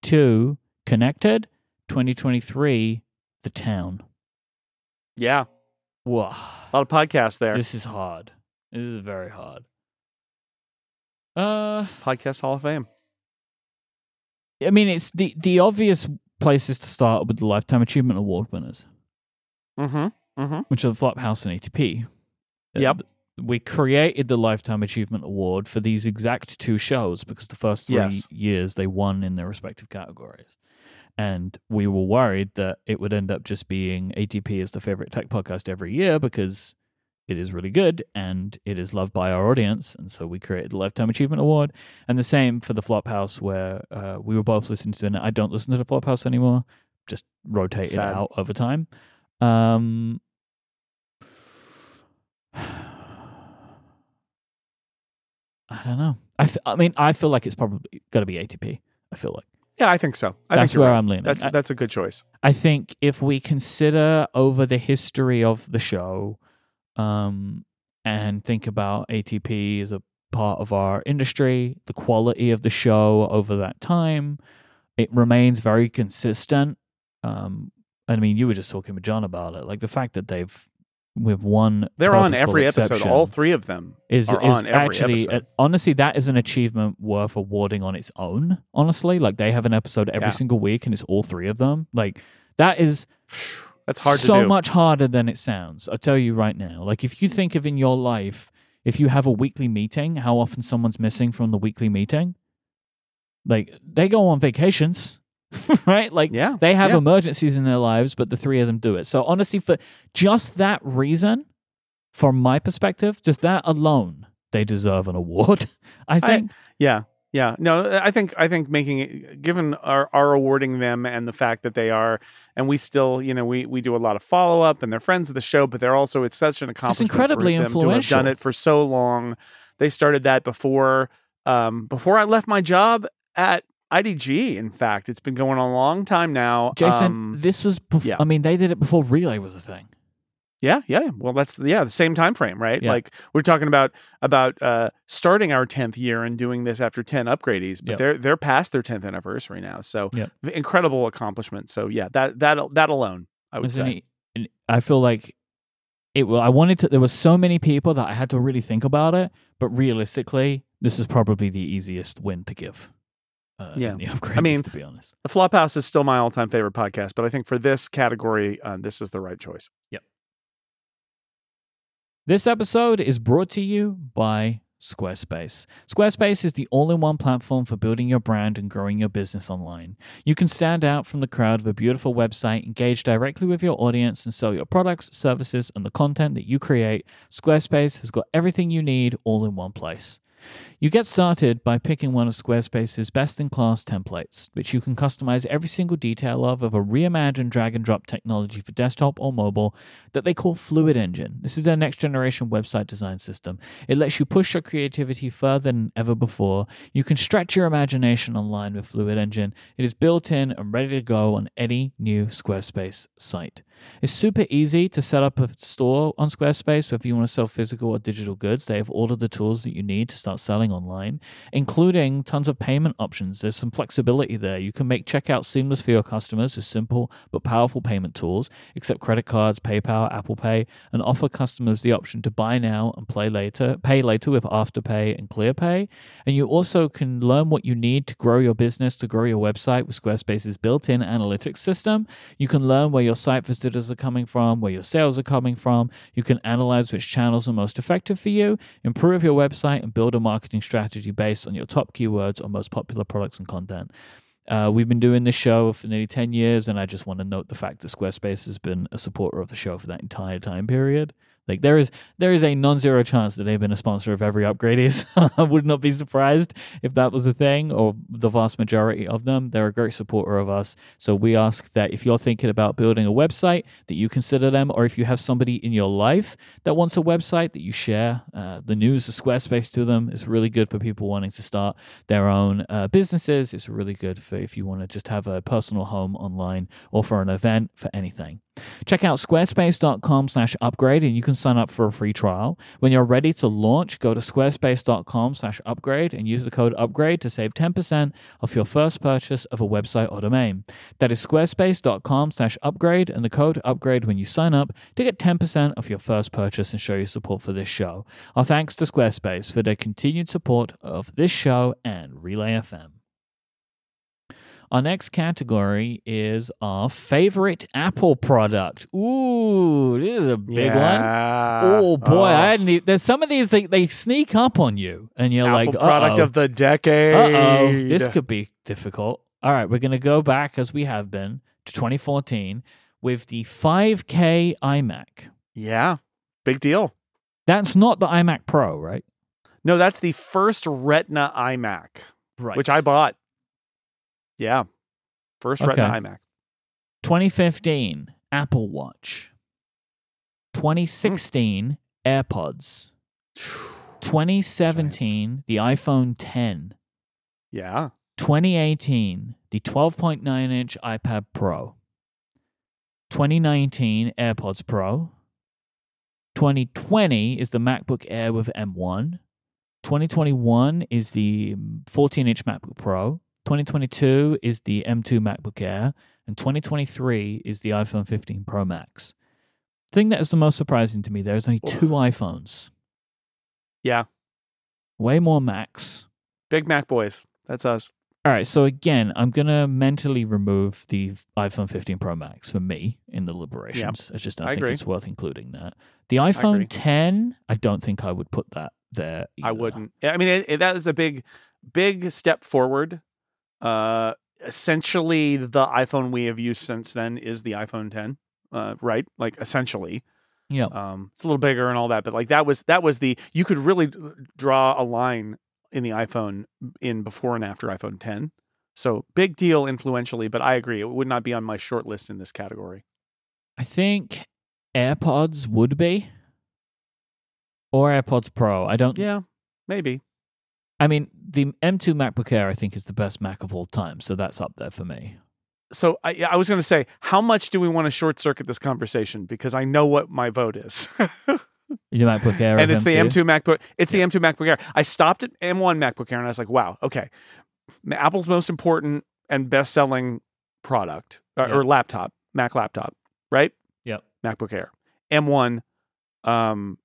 2022 Connected, 2023 The Town. Yeah. Whoa. A lot of podcasts there. This is hard. This is very hard. Uh, Podcast Hall of Fame. I mean, it's the the obvious places to start with the Lifetime Achievement Award winners, Mm-hmm. Mm-hmm. which are the Flophouse and ATP. Yep. We created the Lifetime Achievement Award for these exact two shows because the first three Yes. years they won in their respective categories. And we were worried that it would end up just being ATP as the favorite tech podcast every year because it is really good and it is loved by our audience. And so we created the Lifetime Achievement Award. And the same for the Flophouse, where uh, we were both listening to it. And I don't listen to the Flophouse anymore, just rotate it out over time. Um, I don't know. I, f- I mean, I feel like it's probably got to be ATP. I feel like Yeah, I think so. I that's think where right. I'm leaning. That's I, that's a good choice. I think if we consider over the history of the show, um, and think about ATP as a part of our industry, the quality of the show over that time, it remains very consistent. Um, I mean, you were just talking with John about it, like the fact that they've with one They're on every episode. All three of them. is is on every actually episode. uh, honestly that is an achievement worth awarding on its own. Honestly, like they have an episode every Yeah. single week, and it's all three of them. Like that is That's hard so to do. much harder than it sounds. I'll tell you right now. Like if you think of in your life, if you have a weekly meeting, how often someone's missing from the weekly meeting? Like they go on vacations, right? Like Yeah. they have yeah. emergencies in their lives, but the three of them do it. So honestly, for just that reason, from my perspective, just that alone, they deserve an award. I think. Yeah. Yeah, no, I think I think making it, given our, our awarding them and the fact that they are, and we still, you know, we we do a lot of follow up, and they're friends of the show, but they're also it's such an accomplishment. It's incredibly for them influential. To have done it for so long. They started that before um, before I left my job at IDG. In fact, it's been going on a long time now. Jason, Um, this was. Bef- yeah. I mean, they did it before Relay was a thing. Yeah, yeah. Well, that's yeah, the same time frame, right? Yeah. Like we're talking about about uh, starting our tenth year and doing this after ten upgrades, but Yep. they're they're past their tenth anniversary now. So Yep. incredible accomplishment. So yeah, that that that alone, I would Isn't say. it- I feel like it. Well, I wanted to. There were so many people that I had to really think about it. But realistically, this is probably the easiest win to give. Uh, Yeah. the upgrades, mean- to be honest. The Flophouse is still my all time favorite podcast, but I think for this category, uh, this is the right choice. Yep. This episode is brought to you by Squarespace. Squarespace is the all in one platform for building your brand and growing your business online. You can stand out from the crowd with a beautiful website, engage directly with your audience, and sell your products, services, and the content that you create. Squarespace has got everything you need all in one place. You get started by picking one of Squarespace's best in class templates, which you can customize every single detail of of a reimagined drag and drop technology for desktop or mobile that they call Fluid Engine. This is their next generation website design system. It lets you push your creativity further than ever before. You can stretch your imagination online with Fluid Engine. It is built in and ready to go on any new Squarespace site. It's super easy to set up a store on Squarespace, whether you want to sell physical or digital goods. They have all of the tools that you need to start selling online, including tons of payment options. There's some flexibility there. You can make checkout seamless for your customers with simple but powerful payment tools, accept credit cards, PayPal, Apple Pay, and offer customers the option to buy now and play later, pay later with Afterpay and ClearPay. And you also can learn what you need to grow your business, to grow your website with Squarespace's built-in analytics system. You can learn where your site visitors are coming from, where your sales are coming from. You can analyze which channels are most effective for you, improve your website, and build a marketing strategy based on your top keywords or most popular products and content. Uh, we've been doing this show for nearly 10 years, and I just want to note the fact that Squarespace has been a supporter of the show for that entire time period. Like there is there is a non-zero chance that they've been a sponsor of every upgrade is. I would not be surprised if that was a thing, or the vast majority of them. They're a great supporter of us. So we ask that if you're thinking about building a website, that you consider them, or if you have somebody in your life that wants a website, that you share uh, the news of Squarespace to them. It's really good for people wanting to start their own uh, businesses. It's really good for if you want to just have a personal home online or for an event for anything. Check out squarespace.com slash upgrade and you can sign up for a free trial. When you're ready to launch, go to squarespace.com slash upgrade and use the code upgrade to save 10% off your first purchase of a website or domain. That is squarespace.com slash upgrade and the code upgrade when you sign up to get 10% off your first purchase and show your support for this show. Our thanks to Squarespace for their continued support of this show and Relay FM. Our next category is our favorite Apple product. Ooh, this is a big one. Yeah. Oh boy, I hadn't. e- There's some of these they, they sneak up on you, and you're Apple like, product uh of the decade. oh, this could be difficult. All right, we're gonna go back as we have been to 2014 with the 5K iMac. Yeah, big deal. That's not the iMac Pro, right? No, that's the first Retina iMac, Right. which I bought. Yeah, first Retina iMac. 2015 Apple Watch. Hmm. 2016 AirPods. 2017 the iPhone 10. Yeah, 2018, the 12.9 inch iPad Pro. 2019, AirPods Pro. 2020 is the MacBook Air with M1. 2021 is the 14 inch MacBook Pro. 2022 is the M2 MacBook Air. And 2023 is the iPhone 15 Pro Max. thing that is the most surprising to me there is only two iPhones. yeah, Way more Macs. big Mac boys. That's us. All right, so again, I'm gonna mentally remove the iPhone 15 Pro Max for me in the deliberations. I just don't I think agree. it's worth including that. The iPhone agree. 10, I don't think I would put that there. I wouldn't. I mean, it, it- that is a big, big step forward. Uh, essentially, the iPhone we have used since then is the iPhone 10. Uh, right? Like essentially. Yeah. Um, it's a little bigger and all that, but like that was that was the you could really draw a line in the iPhone in before and after iPhone 10. So big deal influentially, but I agree it would not be on my short list in this category. I think AirPods would be, or AirPods Pro. I don't. Yeah, maybe. I mean, the M2 MacBook Air I think is the best Mac of all time, so that's up there for me. So I, I was going to say, how much do we want to short circuit this conversation? Because I know what my vote is. Your MacBook Air, and it's the M2? M2 MacBook. It's the M2 MacBook Air. I stopped at M1 MacBook Air and I was like, wow, okay, Apple's most important and best selling product or, Yeah. or laptop, Mac laptop, right? Yep. MacBook Air. M1, um,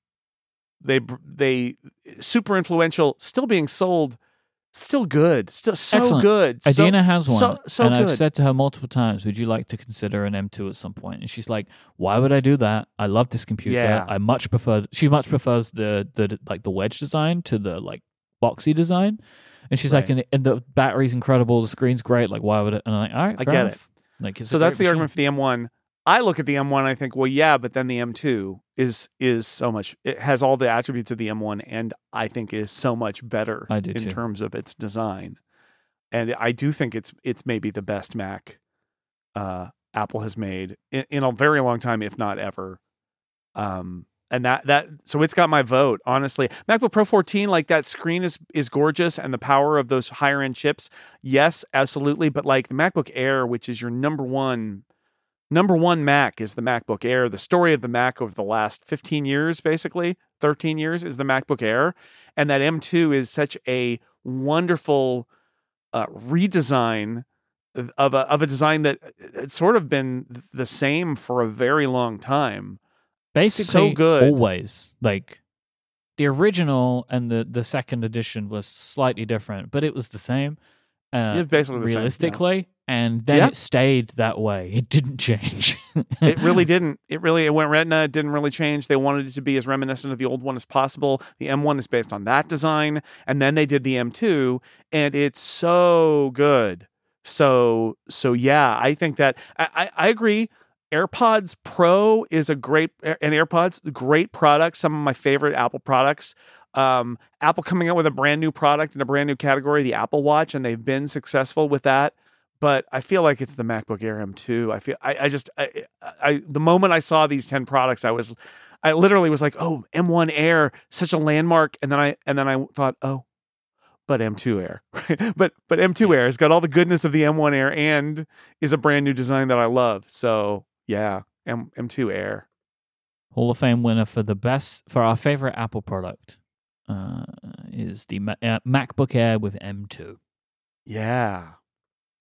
they they super influential, still being sold, still good, still so Excellent. good. so, Adina has one, so, so and I've said to her multiple times, "Would you like to consider an M2 at some point?" And she's like, "Why would I do that? I love this computer. Yeah. I much prefer." She much prefers the the like the wedge design to the like boxy design. And she's like, Right. and, and the battery's incredible, the screen's great. Like, why would it? And I'm like, all right, I get enough. Like, so that's the machine. argument for the M1. I look at the M1 and I think, well, yeah, but then the M2 is is so much. It has all the attributes of the M1, and I think is so much better I do in too. terms of its design. And I do think it's it's maybe the best Mac uh, Apple has made in, in a very long time, if not ever. Um, and that that so it's got my vote. Honestly, MacBook Pro 14, like that screen is is gorgeous, and the power of those higher end chips, yes, absolutely. But like the MacBook Air, which is your number one number one Mac is the MacBook Air. The story of the Mac over the last 15 years, basically 13 years, is the MacBook Air, and that M2 is such a wonderful uh, redesign of a of a design that had sort of been the same for a very long time. basically so good. always like the original and the the second edition was slightly different but it was the same uh It's basically the same, yeah. realistically and then Yeah. it stayed that way it didn't change It really didn't. It really it went Retina. It didn't really change. They wanted it to be as reminiscent of the old one as possible. The M1 is based on that design, and then they did the M2, and it's so good. So so yeah, I think that I I, I agree. AirPods Pro is a great and AirPods great product. Some of my favorite Apple products. Um, Apple coming out with a brand new product in a brand new category, the Apple Watch, and they've been successful with that but I feel like it's the MacBook Air M2. I feel I, I just I, I the moment I saw these 10 products, I was I literally was like, "Oh, M1 Air, such a landmark." And then I and then I thought, "Oh, but M2 Air." but but M2 Air has got all the goodness of the M1 Air and is a brand new design that I love. So, yeah, M M2 Air. hall of fame winner for the best for our favorite apple product uh is the Ma- uh, macbook air with m2 Yeah.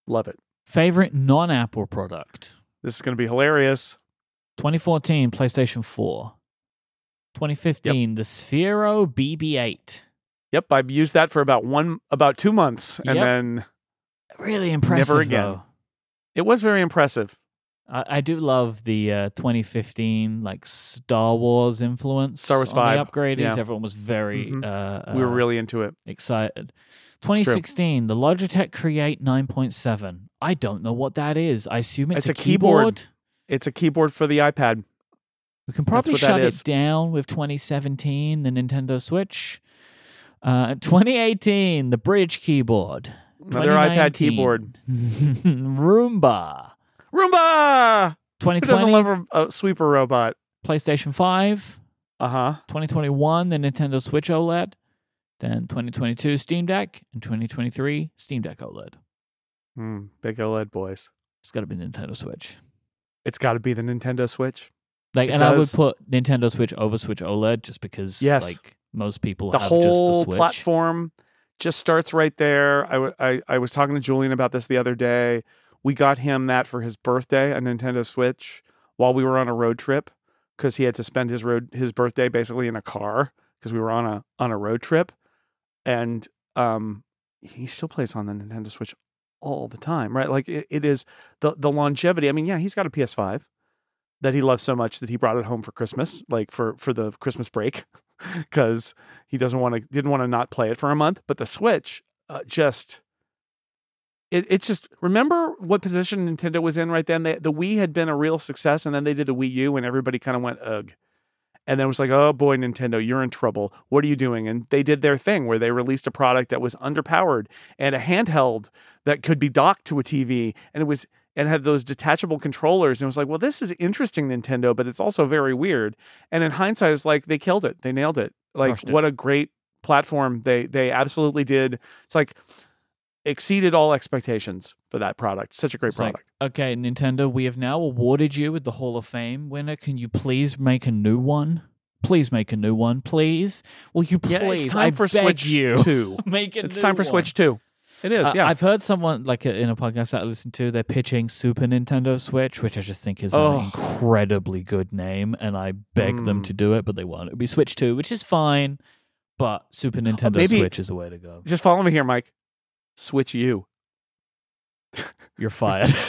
Love it. favorite non-apple product This is going to be hilarious. 2014 playstation 4 2015 the sphero bb8 Yep, I've used that for about one about 2 months and Yep. then really impressive Never again. though. it was very impressive. I, I do love the uh, 2015 like Star Wars influence. Star Wars vibe, upgrades. yeah. Everyone was very Mhm. uh, we were uh, really into it. excited. 2016, the Logitech Create 9.7. I don't know what that is. I assume it's, It's a keyboard. keyboard. It's a keyboard for the iPad. We can probably shut it down with 2017, the Nintendo Switch. Uh, 2018, the Brydge keyboard. Another iPad keyboard. Roomba. Roomba. Who 2020, doesn't love a, a sweeper robot? PlayStation 5. Uh huh. 2021, the Nintendo Switch OLED. Then 2022, Steam Deck. And 2023, Steam Deck OLED. Mm, big OLED boys. It's got to be Nintendo Switch. It's got to be the Nintendo Switch. Like, It and I would put Nintendo Switch over Switch OLED just because, Yes. like, most people The have just the whole Switch. platform just starts right there. I, w- I, I was talking to Julian about this the other day. We got him that for his birthday, a Nintendo Switch, while we were on a road trip because he had to spend his road his birthday basically in a car because we were on a on a road trip, and um, he still plays on the Nintendo Switch all the time, right? Like it, it is the the longevity. I mean, yeah, he's got a PS5 that he loves so much that he brought it home for Christmas, like for for the Christmas break, because he doesn't want to didn't want to not play it for a month. But the Switch, uh, just it, it's just remember what position Nintendo was in right then. They, the Wii had been a real success, and then they did the Wii U, and everybody kind of went ugh. and then it was like, oh boy, Nintendo, you're in trouble. What are you doing? And they did their thing where they released a product that was underpowered and a handheld that could be docked to a TV, and it was and had those detachable controllers. And it was like, well, this is interesting, Nintendo, but it's also very weird. And in hindsight, it's like they killed it. They nailed it. Like it. what a great platform they they absolutely did. It's like exceeded all expectations for that product. Such a great It's like, product. okay, Nintendo, we have now awarded you with the Hall of Fame winner. Can you please make a new one? Please make a new one, please. Will you please? yeah, it's time I for Switch you. 2. make a it's time for one. Switch 2. It is, Uh, yeah. I've heard someone like uh, in a podcast that I listen to, they're pitching Super Nintendo Switch, which I just think is Oh. an incredibly good name, and I beg them Mm. to do it, but they won't. It'll be Switch Two, which is fine, but Super Nintendo maybe- Switch is the way to go. Just follow me here, Myke. Switch you. You're fired.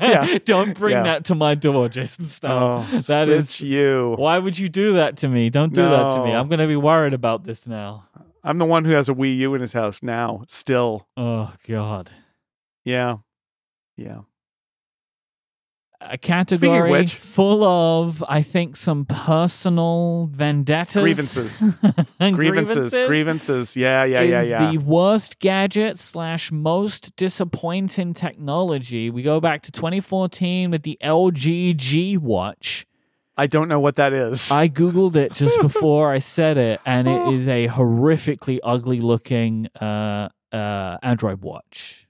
Yeah. Don't bring Yeah. that to my door, Jason. Oh, that Switch is- U. Why would you do that to me? Don't do that to me. I'm going to be worried about this now. I'm the one who has a Wii U in his house now. Still. Oh God. Yeah. Yeah. A category which- full of, I think, some personal vendettas, Grievances. Grievances. Grievances. Yeah, yeah, yeah, yeah. the worst gadget slash most disappointing technology. We go back to 2014 with the LG G Watch. I don't know what that is. I googled it just before I said it, and it is a horrifically ugly looking uh, uh, Android watch.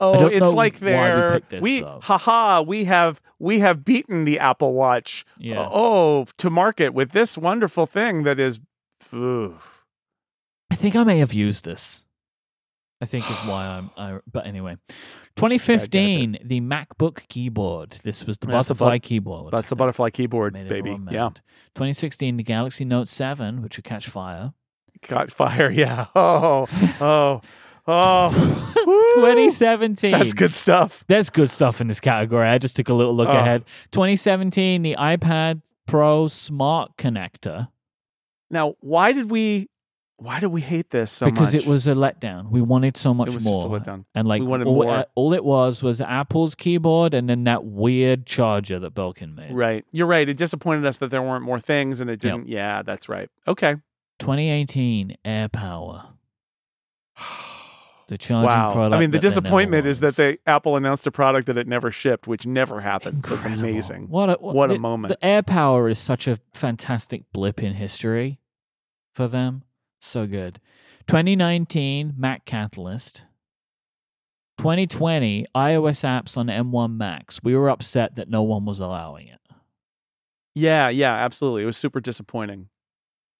Oh, it's like we they're we though. haha, we have we have beaten the Apple Watch. Yes. Uh, oh, to market with this wonderful thing that is Ooh. I think I may have used this. I think is why I'm. I, but anyway, 2015, the MacBook keyboard. This was the That's the butterfly but- keyboard. That's the butterfly keyboard, baby. Yeah. 2016, the Galaxy Note 7, which would catch fire. Caught fire. Yeah. Oh. Oh. Oh. 2017. That's good stuff. There's good stuff in this category. I just took a little look Oh. ahead. 2017, the iPad Pro Smart Connector. Now, why did we why did we hate this so much? because much? it was a letdown. We wanted so much it was more. just a letdown. And like We wanted all, more. uh, all it was was Apple's keyboard and then that weird charger that Belkin made. Right. You're right. It disappointed us that there weren't more things and it didn't. Yeah, that's right. Okay. 2018 Air Power. The charging wow. product. I mean, the that there never disappointment is that they Apple announced a product that it never shipped, which never happens. That's Incredible. amazing. What a What a the- moment. The Air Power is such a fantastic blip in history for them. So good. 2019 Mac Catalyst. 2020 iOS apps on M1 Macs. We were upset that no one was allowing it. Yeah, yeah, absolutely. It was super disappointing.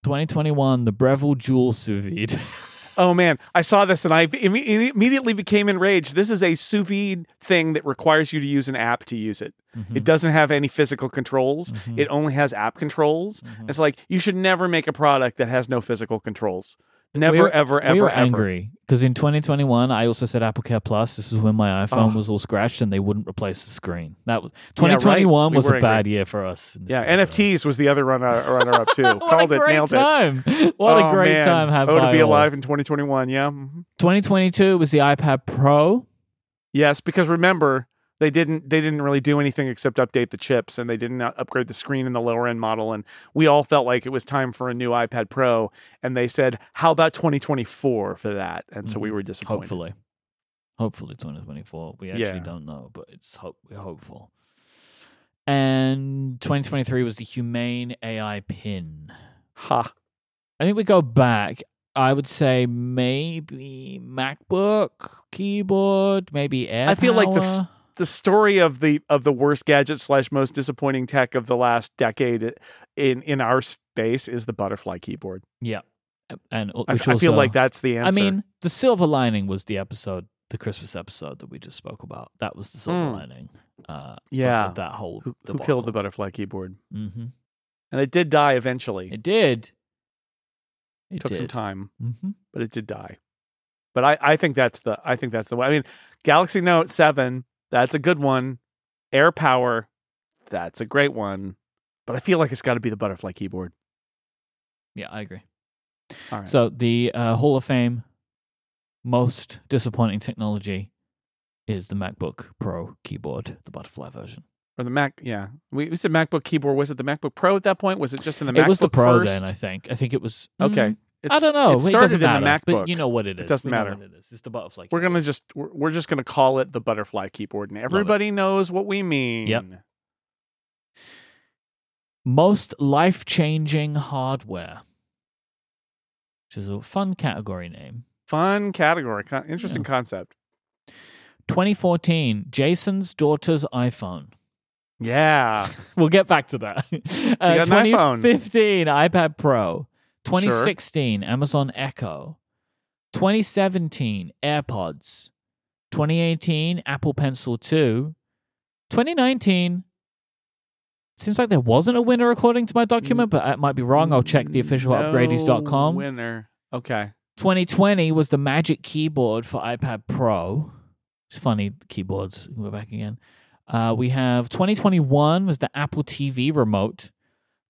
2021 the Breville Joule sous vide. Oh man, I saw this and I imme- immediately became enraged. This is a sous vide thing that requires you to use an app to use it. It doesn't have any physical controls. Mhm. It only has app controls. Mhm. It's like you should never make a product that has no physical controls. Never, We were- ever, ever, we were ever. angry because in 2021 I also said Apple Care Plus. This is when my iPhone Oh. was all scratched and they wouldn't replace the screen. That was Yeah, right. 2021 We was a bad year for us. Yeah. NFTs was the other runner runner up too. Called it, nailed it. time! What Oh, a great man. time had Oh, to be all. alive in 2021. Yeah. mhm. 2022 was the iPad Pro. Yes, because remember they didn't they didn't really do anything except update the chips and they didn't uh, upgrade the screen in the lower end model and we all felt like it was time for a new iPad Pro and they said how about 2024 for that and so we Mhm. were disappointed. Hopefully, hopefully 2024. We actually Yeah. don't know, but it's hope we're hopeful. And 2023 was the Humane AI Pin. Ha. I think we go back. I would say maybe MacBook keyboard, maybe Air. I feel like the Power. The story of the of the worst gadget slash most disappointing tech of the last decade in in our space is the butterfly keyboard. yeah, and I, which I feel like that's the answer. I mean, the silver lining was the episode, the Christmas episode that we just spoke about. That was the silver Mm. lining. Uh, Yeah. that whole who, who killed the butterfly keyboard? Mm-hmm. And it did die eventually. It did. It took did. some time. Mm-hmm. but it did die. But I, I think that's the I think that's the one. I mean, Galaxy Note Seven, that's a good one. Air Power, that's a great one. But I feel like it's got to be the butterfly keyboard. Yeah, I agree. All right. So the uh, Hall of Fame most disappointing technology is the MacBook Pro keyboard, the butterfly version. or the Mac. Yeah, we, we said MacBook keyboard. Was it the MacBook Pro at that point? Was it just in the MacBook it was the Pro first? then, I think. I think it was. Okay. mm, It's- I don't know. It started doesn't in matter, the MacBook. but you know what it is. It doesn't We matter. it is. It's the butterfly. we're gonna just we're, we're just gonna call it the butterfly keyboard, and everybody knows what we mean. Yep. most life changing hardware, which is a fun category name. Fun category, con- interesting concept. 2014, Jason's daughter's iPhone. Yeah, We'll get back to that. Uh, got an iPhone. 2015, iPad Pro. 2016, Amazon Echo. 2017, AirPods. 2018, Apple Pencil 2. 2019, seems like there wasn't a winner according to my document, but I might be wrong. I'll check the official No upgradies.com. Winner. Okay. 2020 was the Magic Keyboard for iPad Pro. It's funny, keyboards. We'll go back again. Uh, we have 2021 was the Apple TV remote.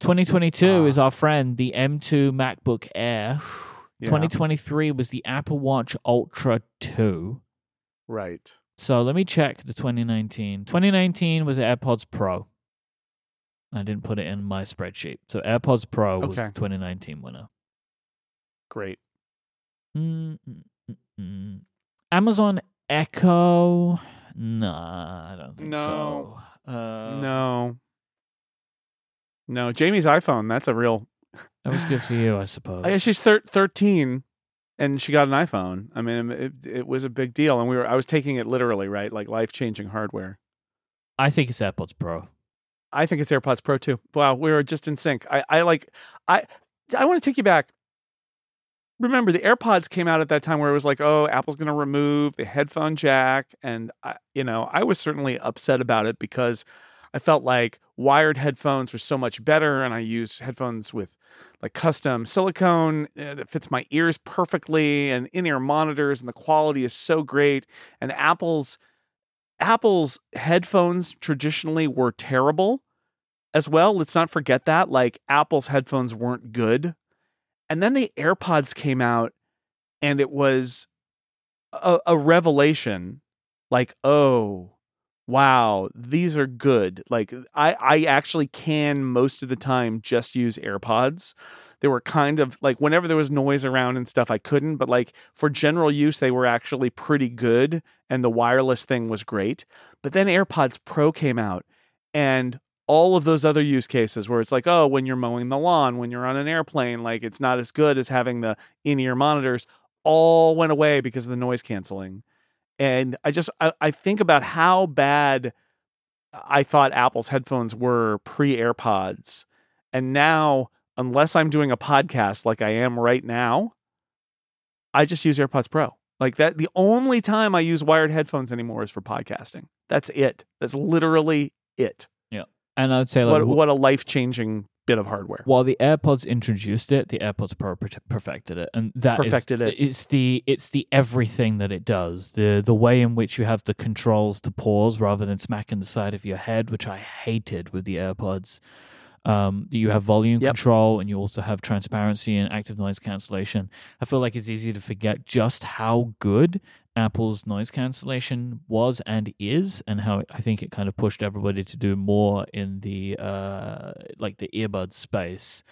2022 Ah. is our friend, the M2 MacBook Air. Yeah, 2023 was the Apple Watch Ultra 2. right. So let me check the 2019. 2019 was AirPods Pro. I didn't put it in my spreadsheet. So AirPods Pro was the 2019 winner. Great. Mm, mm, mm, mm. Amazon Echo. Nah, I don't think No. so. Uh, no. No, Jamie's iPhone. That's a real. that was good for you, I suppose. I guess she's thir- 13 and she got an iPhone. I mean, it, it was a big deal. And we were, I was taking it literally, right? Like life changing hardware. I think it's AirPods Pro. I think it's AirPods Pro too. Wow, we were just in sync. I, I like I I want to take you back. Remember the AirPods came out at that time where it was like, oh, Apple's going to remove the headphone jack, and I, you know, I was certainly upset about it because I felt like wired headphones were so much better, and I use headphones with like custom silicone uh, that fits my ears perfectly, and in-ear monitors, and the quality is so great. And Apple's Apple's headphones traditionally were terrible as well. Let's not forget that. Like Apple's headphones weren't good. And then the AirPods came out and it was a, a revelation like, oh, wow, these are good. Like I, I actually can most of the time just use AirPods. They were kind of like whenever there was noise around and stuff, I couldn't. But like for general use, they were actually pretty good. And the wireless thing was great. But then AirPods Pro came out and all of those other use cases where it's like, oh, when you're mowing the lawn, when you're on an airplane, like it's not as good as having the in ear monitors, all went away because of the noise canceling. And I just, I, I think about how bad I thought Apple's headphones were pre AirPods. And now, unless I'm doing a podcast like I am right now, I just use AirPods Pro. Like that, the only time I use wired headphones anymore is for podcasting. That's it. That's literally it. Yeah, and I would say, like, What, what a life changing bit of hardware. while the AirPods introduced it, the AirPods Pro perfected it, and that is- Perfected it. It's the it's the everything that it does. The the way in which you have the controls to pause rather than smacking the side of your head, which I hated with the AirPods. Um, you have volume Yep. control, and you also have transparency and active noise cancellation. I feel like it's easy to forget just how good Apple's noise cancellation was and is, and how I think it kind of pushed everybody to do more in the uh, like the earbud space.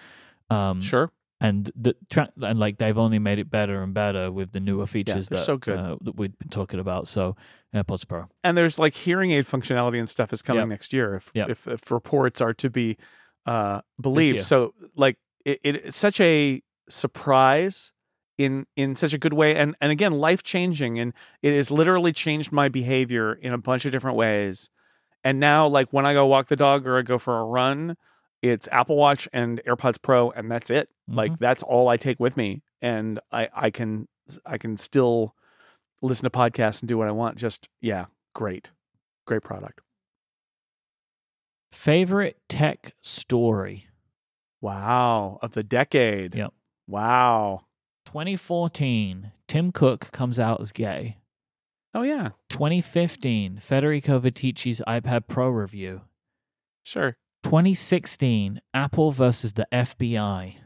Um, Sure. and the tra- and like they've only made it better and better with the newer features they're that so good. Uh, that we've been talking about. So AirPods Pro. And there's like hearing aid functionality and stuff is coming Yep. next year if, Yep. if if reports are to be uh believed. So like it, it's such a surprise in in such a good way and and again life changing and it has literally changed my behavior in a bunch of different ways. And now like when I go walk the dog or I go for a run, it's Apple Watch and AirPods Pro and that's it. Like Mhm. that's all I take with me and I I can I can still listen to podcasts and do what I want. Just yeah, great. Great product. favorite tech story. Wow. Of the decade. Yep. Wow. 2014, Tim Cook comes out as gay. Oh yeah. 2015, Federico Viticci's iPad Pro review. Sure. 2016, Apple versus the FBI.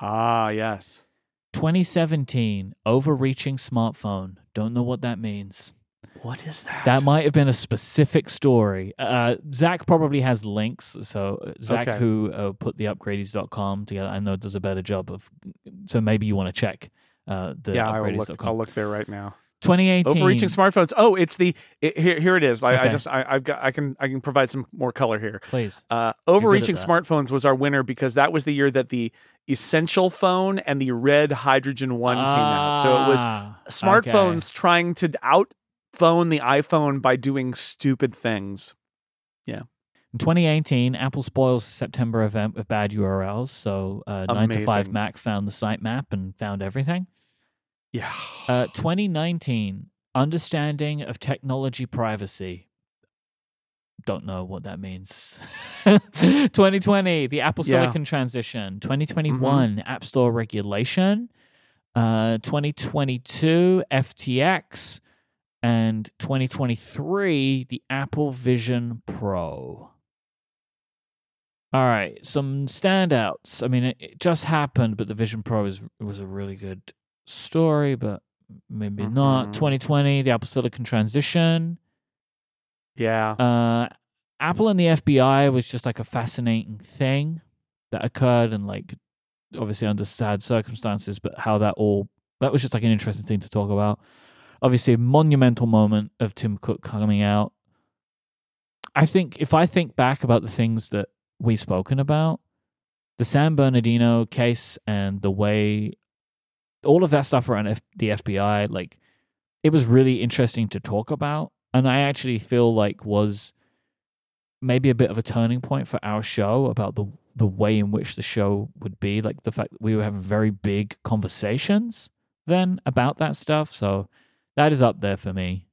Ah, yes. 2017, overreaching smartphone. Don't know what that means. What is that? That might have been a specific story. Uh, Zach probably has links. So uh, Zach, Okay. who uh, put the upgradies.com together, I know does a better job of. So maybe you want to check uh, the yeah, I will look. I'll look there right now. 2018. Overreaching smartphones. Oh, it's the it, here. Here it is. I, I just I, I've got I can I can provide some more color here. Please. Uh, overreaching smartphones was our winner because that was the year that the essential phone and the red hydrogen one came out. So it was Ah, smartphones trying to outphone the iPhone by doing stupid things. Yeah. In 2018, Apple spoils the September event with bad URLs. So uh, 9 to 5 Mac found the sitemap and found everything. Yeah. Uh, 2019, understanding of technology privacy. Don't know what that means. 2020, the Apple Yeah. Silicon transition. 2021, App Store regulation. Uh, 2022, FTX. And 2023, the Apple Vision Pro. All right, some standouts. I mean, it, it just happened, but the Vision Pro is was a really good story, but maybe not. Mhm. 2020, the Apple Silicon transition. yeah. Uh, Apple and the FBI was just like a fascinating thing that occurred, and like obviously under sad circumstances, but how that all that was just like an interesting thing to talk about. Obviously, a monumental moment of Tim Cook coming out. I think if I think back about the things that we've spoken about, the San Bernardino case and the way all of that stuff around F- the FBI, like it was really interesting to talk about, and I actually feel like was maybe a bit of a turning point for our show about the the way in which the show would be, like the fact that we were having very big conversations then about that stuff. So that is up there for me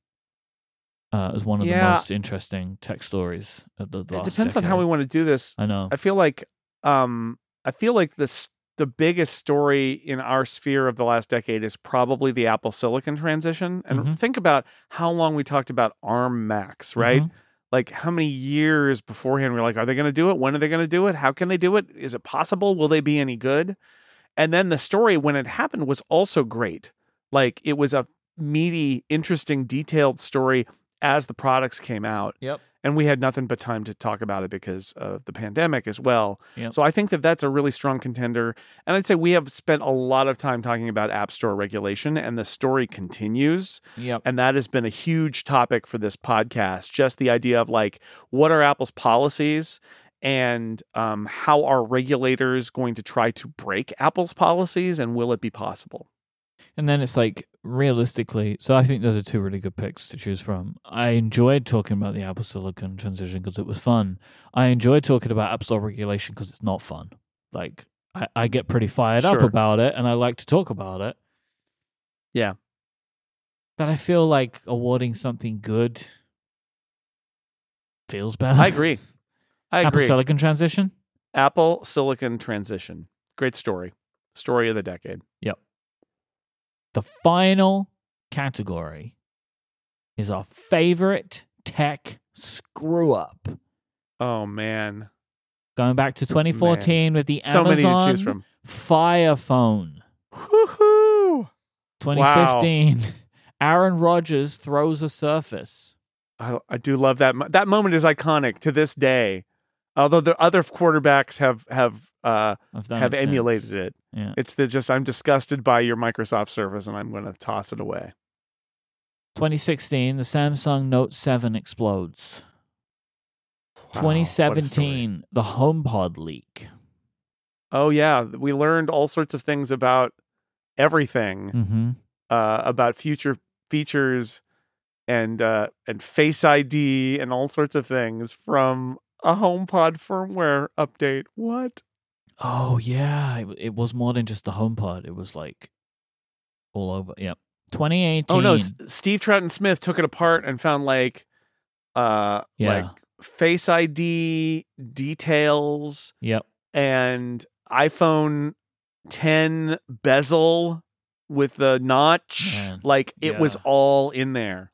uh, as one of the most interesting tech stories of the Last it depends on how we want to do this. I know. I feel like um I feel like this the biggest story in our sphere of the last decade is probably the Apple Silicon transition. And Mhm. think about how long we talked about ARM Macs, right? Mhm. Like how many years beforehand we are like, are they going to do it? When are they going to do it? How can they do it? Is it possible? Will they be any good? And then the story when it happened was also great. Like it was a meaty, interesting, detailed story as the products came out. Yep. And we had nothing but time to talk about it because of the pandemic as well. Yep. So I think that that's a really strong contender. And I'd say we have spent a lot of time talking about App Store regulation, and the story continues. Yep. And that has been a huge topic for this podcast. Just the idea of like, what are Apple's policies? And um, how are regulators going to try to break Apple's policies? And will it be possible? And then it's like realistically, so I think those are two really good picks to choose from. I enjoyed talking about the Apple Silicon transition because it was fun. I enjoyed talking about App Store regulation because it's not fun. Like I, I get pretty fired up about it, and I like to talk about it. Yeah. But I feel like awarding something good feels better. I agree. I Apple agree. Silicon transition. Apple Silicon transition. Great story. Story of the decade. The final category is our favorite tech screw up. Oh man. Going back to 2014 with the So Amazon to choose from. Fire Phone. Woohoo! 2015, Aaron Rodgers throws a Surface. I, I do love that. That moment is iconic to this day. Although the other quarterbacks have have uh, have emulated it. Yeah. It's the just I'm disgusted by your Microsoft Surface and I'm going to toss it away. 2016, the Samsung Note 7 explodes. Wow, what a story. 2017, the HomePod leak. Oh yeah, we learned all sorts of things about everything, Mm-hmm. uh, about future features and uh, and Face ID and all sorts of things from a HomePod firmware update. What? Oh yeah, it, it was more than just the HomePod. It was like all over. Yep. 2018. Oh no, S- Steve Troughton Smith took it apart and found like uh Yeah. like Face ID details Yep. and iPhone 10 bezel with the notch. Man, like it was all in there.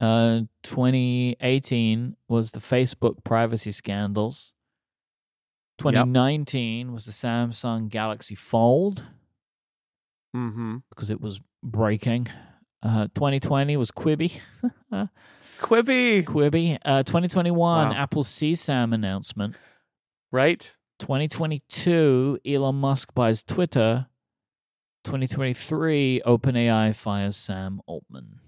Uh, 2018 was the Facebook privacy scandals. 2019 was the Samsung Galaxy Fold Mm-hmm. because it was breaking. Uh, 2020 was Quibi. Quibi, Quibi. Uh, 2021 Wow. Apple CSAM announcement. right? 2022 Elon Musk buys Twitter. 2023 OpenAI fires Sam Altman.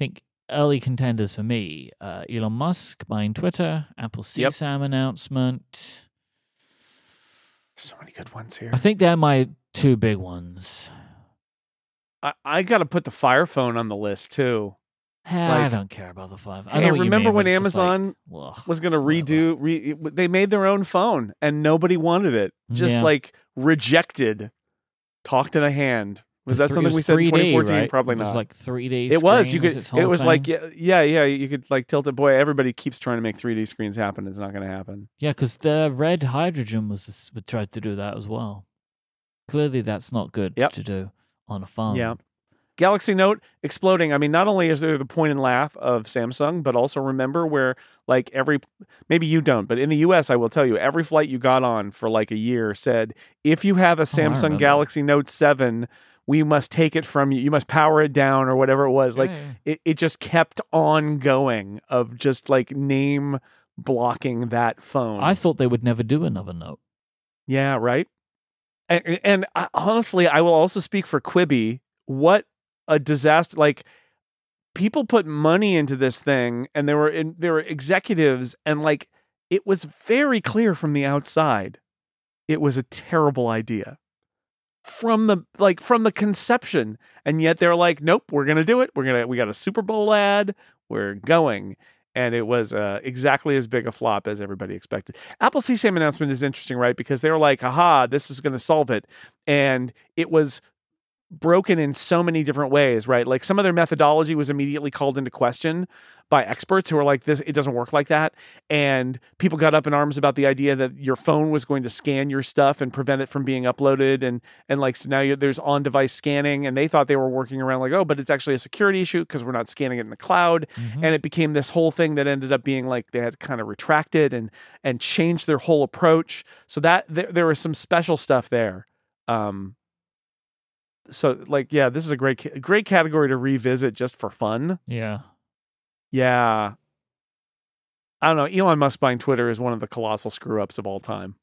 I think early contenders for me: uh, Elon Musk buying Twitter, Apple Yep. CSAM announcement. So many good ones here. I think they're my two big ones. I, I got to put the Fire Phone on the list too. I Like- don't care about the five. I Hey, know what you remember when just like, Amazon was going to redo? Re, they made their own phone and nobody wanted it. Just Yeah. like rejected. Talk to the hand. Was that something we said in 2014? right? Probably it was like 3D. it was. You could. its It was like thing. yeah, yeah, yeah. You could like tilt it. Boy, everybody keeps trying to make 3D screens happen. It's not going to happen. Yeah, because the red hydrogen was tried to do that as well. Clearly, that's not good Yep. to do on a phone. Yeah. Galaxy Note exploding. I mean, not only is there the point and laugh of Samsung, but also remember where like every maybe you don't, but in the US I will tell you, every flight you got on for like a year said, if you have a oh, Samsung remember. Galaxy Note 7, we must take it from you. You must power it down or whatever it was. Like Yeah, yeah. it, it just kept on going of just like name blocking that phone. I thought they would never do another note. Yeah, right. And, and I, honestly, I will also speak for Quibi. What a disaster! Like people put money into this thing, and there were in, there were executives, and like it was very clear from the outside, it was a terrible idea from the like from the conception, and yet they're like, nope, we're gonna do it. We're gonna we got a Super Bowl ad. We're going. And it was uh, exactly as big a flop as everybody expected. Apple CSAM announcement is interesting, right? Because they were like, aha, this is to solve it. And it was broken in so many different ways, right? Like some of their methodology was immediately called into question by experts who were like, this, it doesn't work like that. And people got up in arms about the idea that your phone was going to scan your stuff and prevent it from being uploaded. And, and like, so now there's on device scanning. And they thought they were working around like, oh, but it's actually a security issue because we're not scanning it in the cloud Mhm. and it became this whole thing that ended up being like they had kind of retracted and and changed their whole approach so that there, there was some special stuff there um so like yeah this is a great great category to revisit just for fun yeah. yeah i don't know elon musk buying twitter is one of the colossal screw ups of all time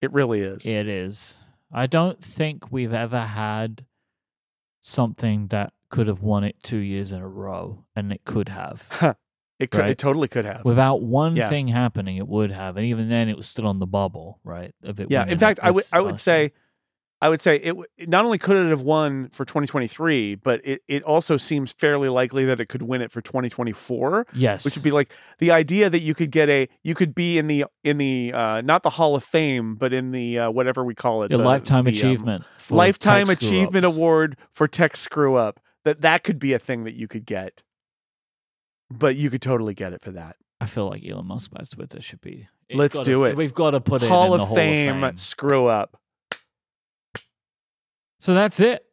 it really is It is. I don't think we've ever had something that could have won it two years in a row, and it could have. it could right. it totally could have Without one Yeah. thing happening, it would have, and even then, it was still on the bubble, right? Of it. Yeah, in fact, I would I would say, I would say it w- not only could it have won for 2023, but it it also seems fairly likely that it could win it for 2024, yes, which would be like the idea that you could get a you could be in the in the uh, not the Hall of Fame, but in the uh, whatever we call it, the- lifetime the, um, achievement, for lifetime achievement award for tech screw up. That that could be a thing that you could get, but you could totally get it for that. I feel like Elon Musk buys Twitter should be. Let's do it. We've got to put it Hall, in of, the Hall Fame, of Fame. screw up. So that's it.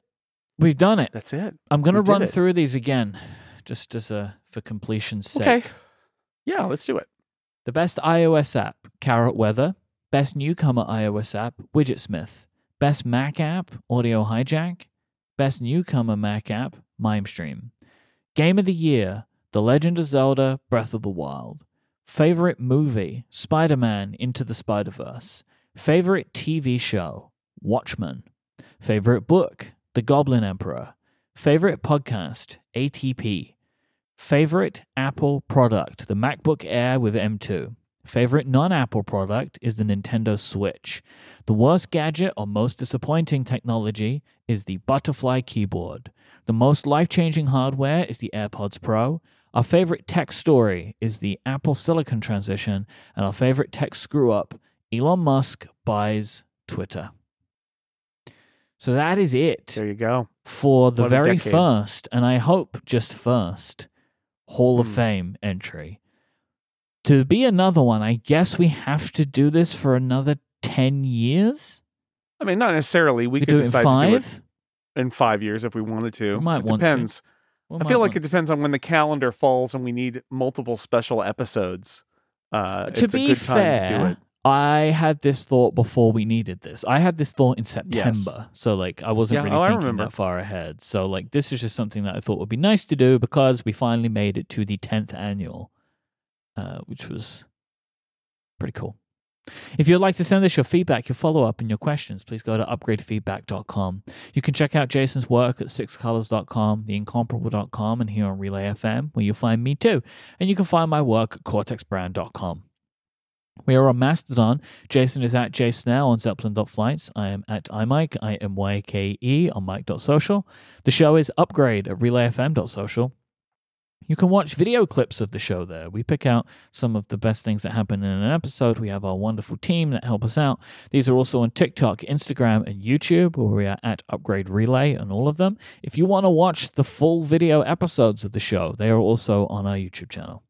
We've done it. That's it. I'm going to run it. through these again, just as a for completion's sake. Okay. Yeah, let's do it. The best iOS app, Carrot Weather. Best newcomer iOS app, Widgetsmith. Best Mac app, Audio Hijack. Best newcomer Mac app, MimeStream. Game of the year, The Legend of Zelda Breath of the Wild. Favorite movie, Spider Man Into the Spider Verse. Favorite TV show, Watchmen. Favorite book, The Goblin Emperor. Favorite podcast, ATP. Favorite Apple product, the MacBook Air with M2. Favorite non Apple product is the Nintendo Switch. The worst gadget or most disappointing technology is the Butterfly keyboard. The most life changing hardware is the AirPods Pro. Our favorite tech story is the Apple Silicon transition. And our favorite tech screw up Elon Musk buys Twitter. So that is it There you go. for the What very first, and I hope just first, Hall of Hmm. Fame entry. To be another one, I guess we have to do this for another 10 years? I mean, not necessarily. We We could do it in decide to do it five? in five years if we wanted to. We might it want to. depends. We I feel like it depends on when the calendar falls and we need multiple special episodes. Uh, to it's be a good time fair, to do it. I had this thought before we needed this. I had this thought in September. So like I wasn't Yeah, really oh, thinking that far ahead. So like this is just something that I thought would be nice to do because we finally made it to the 10th annual, uh, which was pretty cool. If you'd like to send us your feedback, your follow up, and your questions, please go to upgradefeedback.com. You can check out Jason's work at sixcolors.com, theincomparable.com, and here on Relay FM, where you'll find me too. And you can find my work at cortexbrand.com. We are on Mastodon. Jason is at jsnell on zeppelin.flights. I am at imyke, I M Y K E on myke.social. The show is upgrade at relayfm.social. You can watch video clips of the show there. We pick out some of the best things that happen in an episode. We have our wonderful team that help us out. These are also on TikTok, Instagram, and YouTube, where we are at Upgrade Relay and all of them. If you want to watch the full video episodes of the show, they are also on our YouTube channel.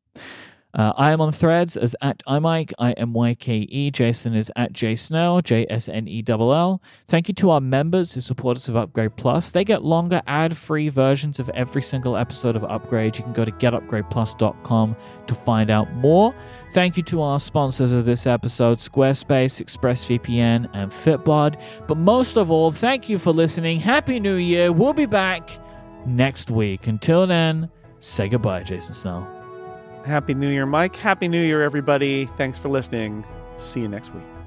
Uh, I am on threads as at imyke, I M Y K E. Jason is at jsnell, J S N E L L. Thank you to our members who support us with Upgrade Plus. They get longer ad free versions of every single episode of Upgrade. You can go to getupgradeplus.com to find out more. Thank you to our sponsors of this episode Squarespace, ExpressVPN, and Fitbod. But most of all, thank you for listening. Happy New Year. We'll be back next week. Until then, say goodbye, Jason Snell. Happy New Year, Myke. Happy New Year, everybody. Thanks for listening. See you next week.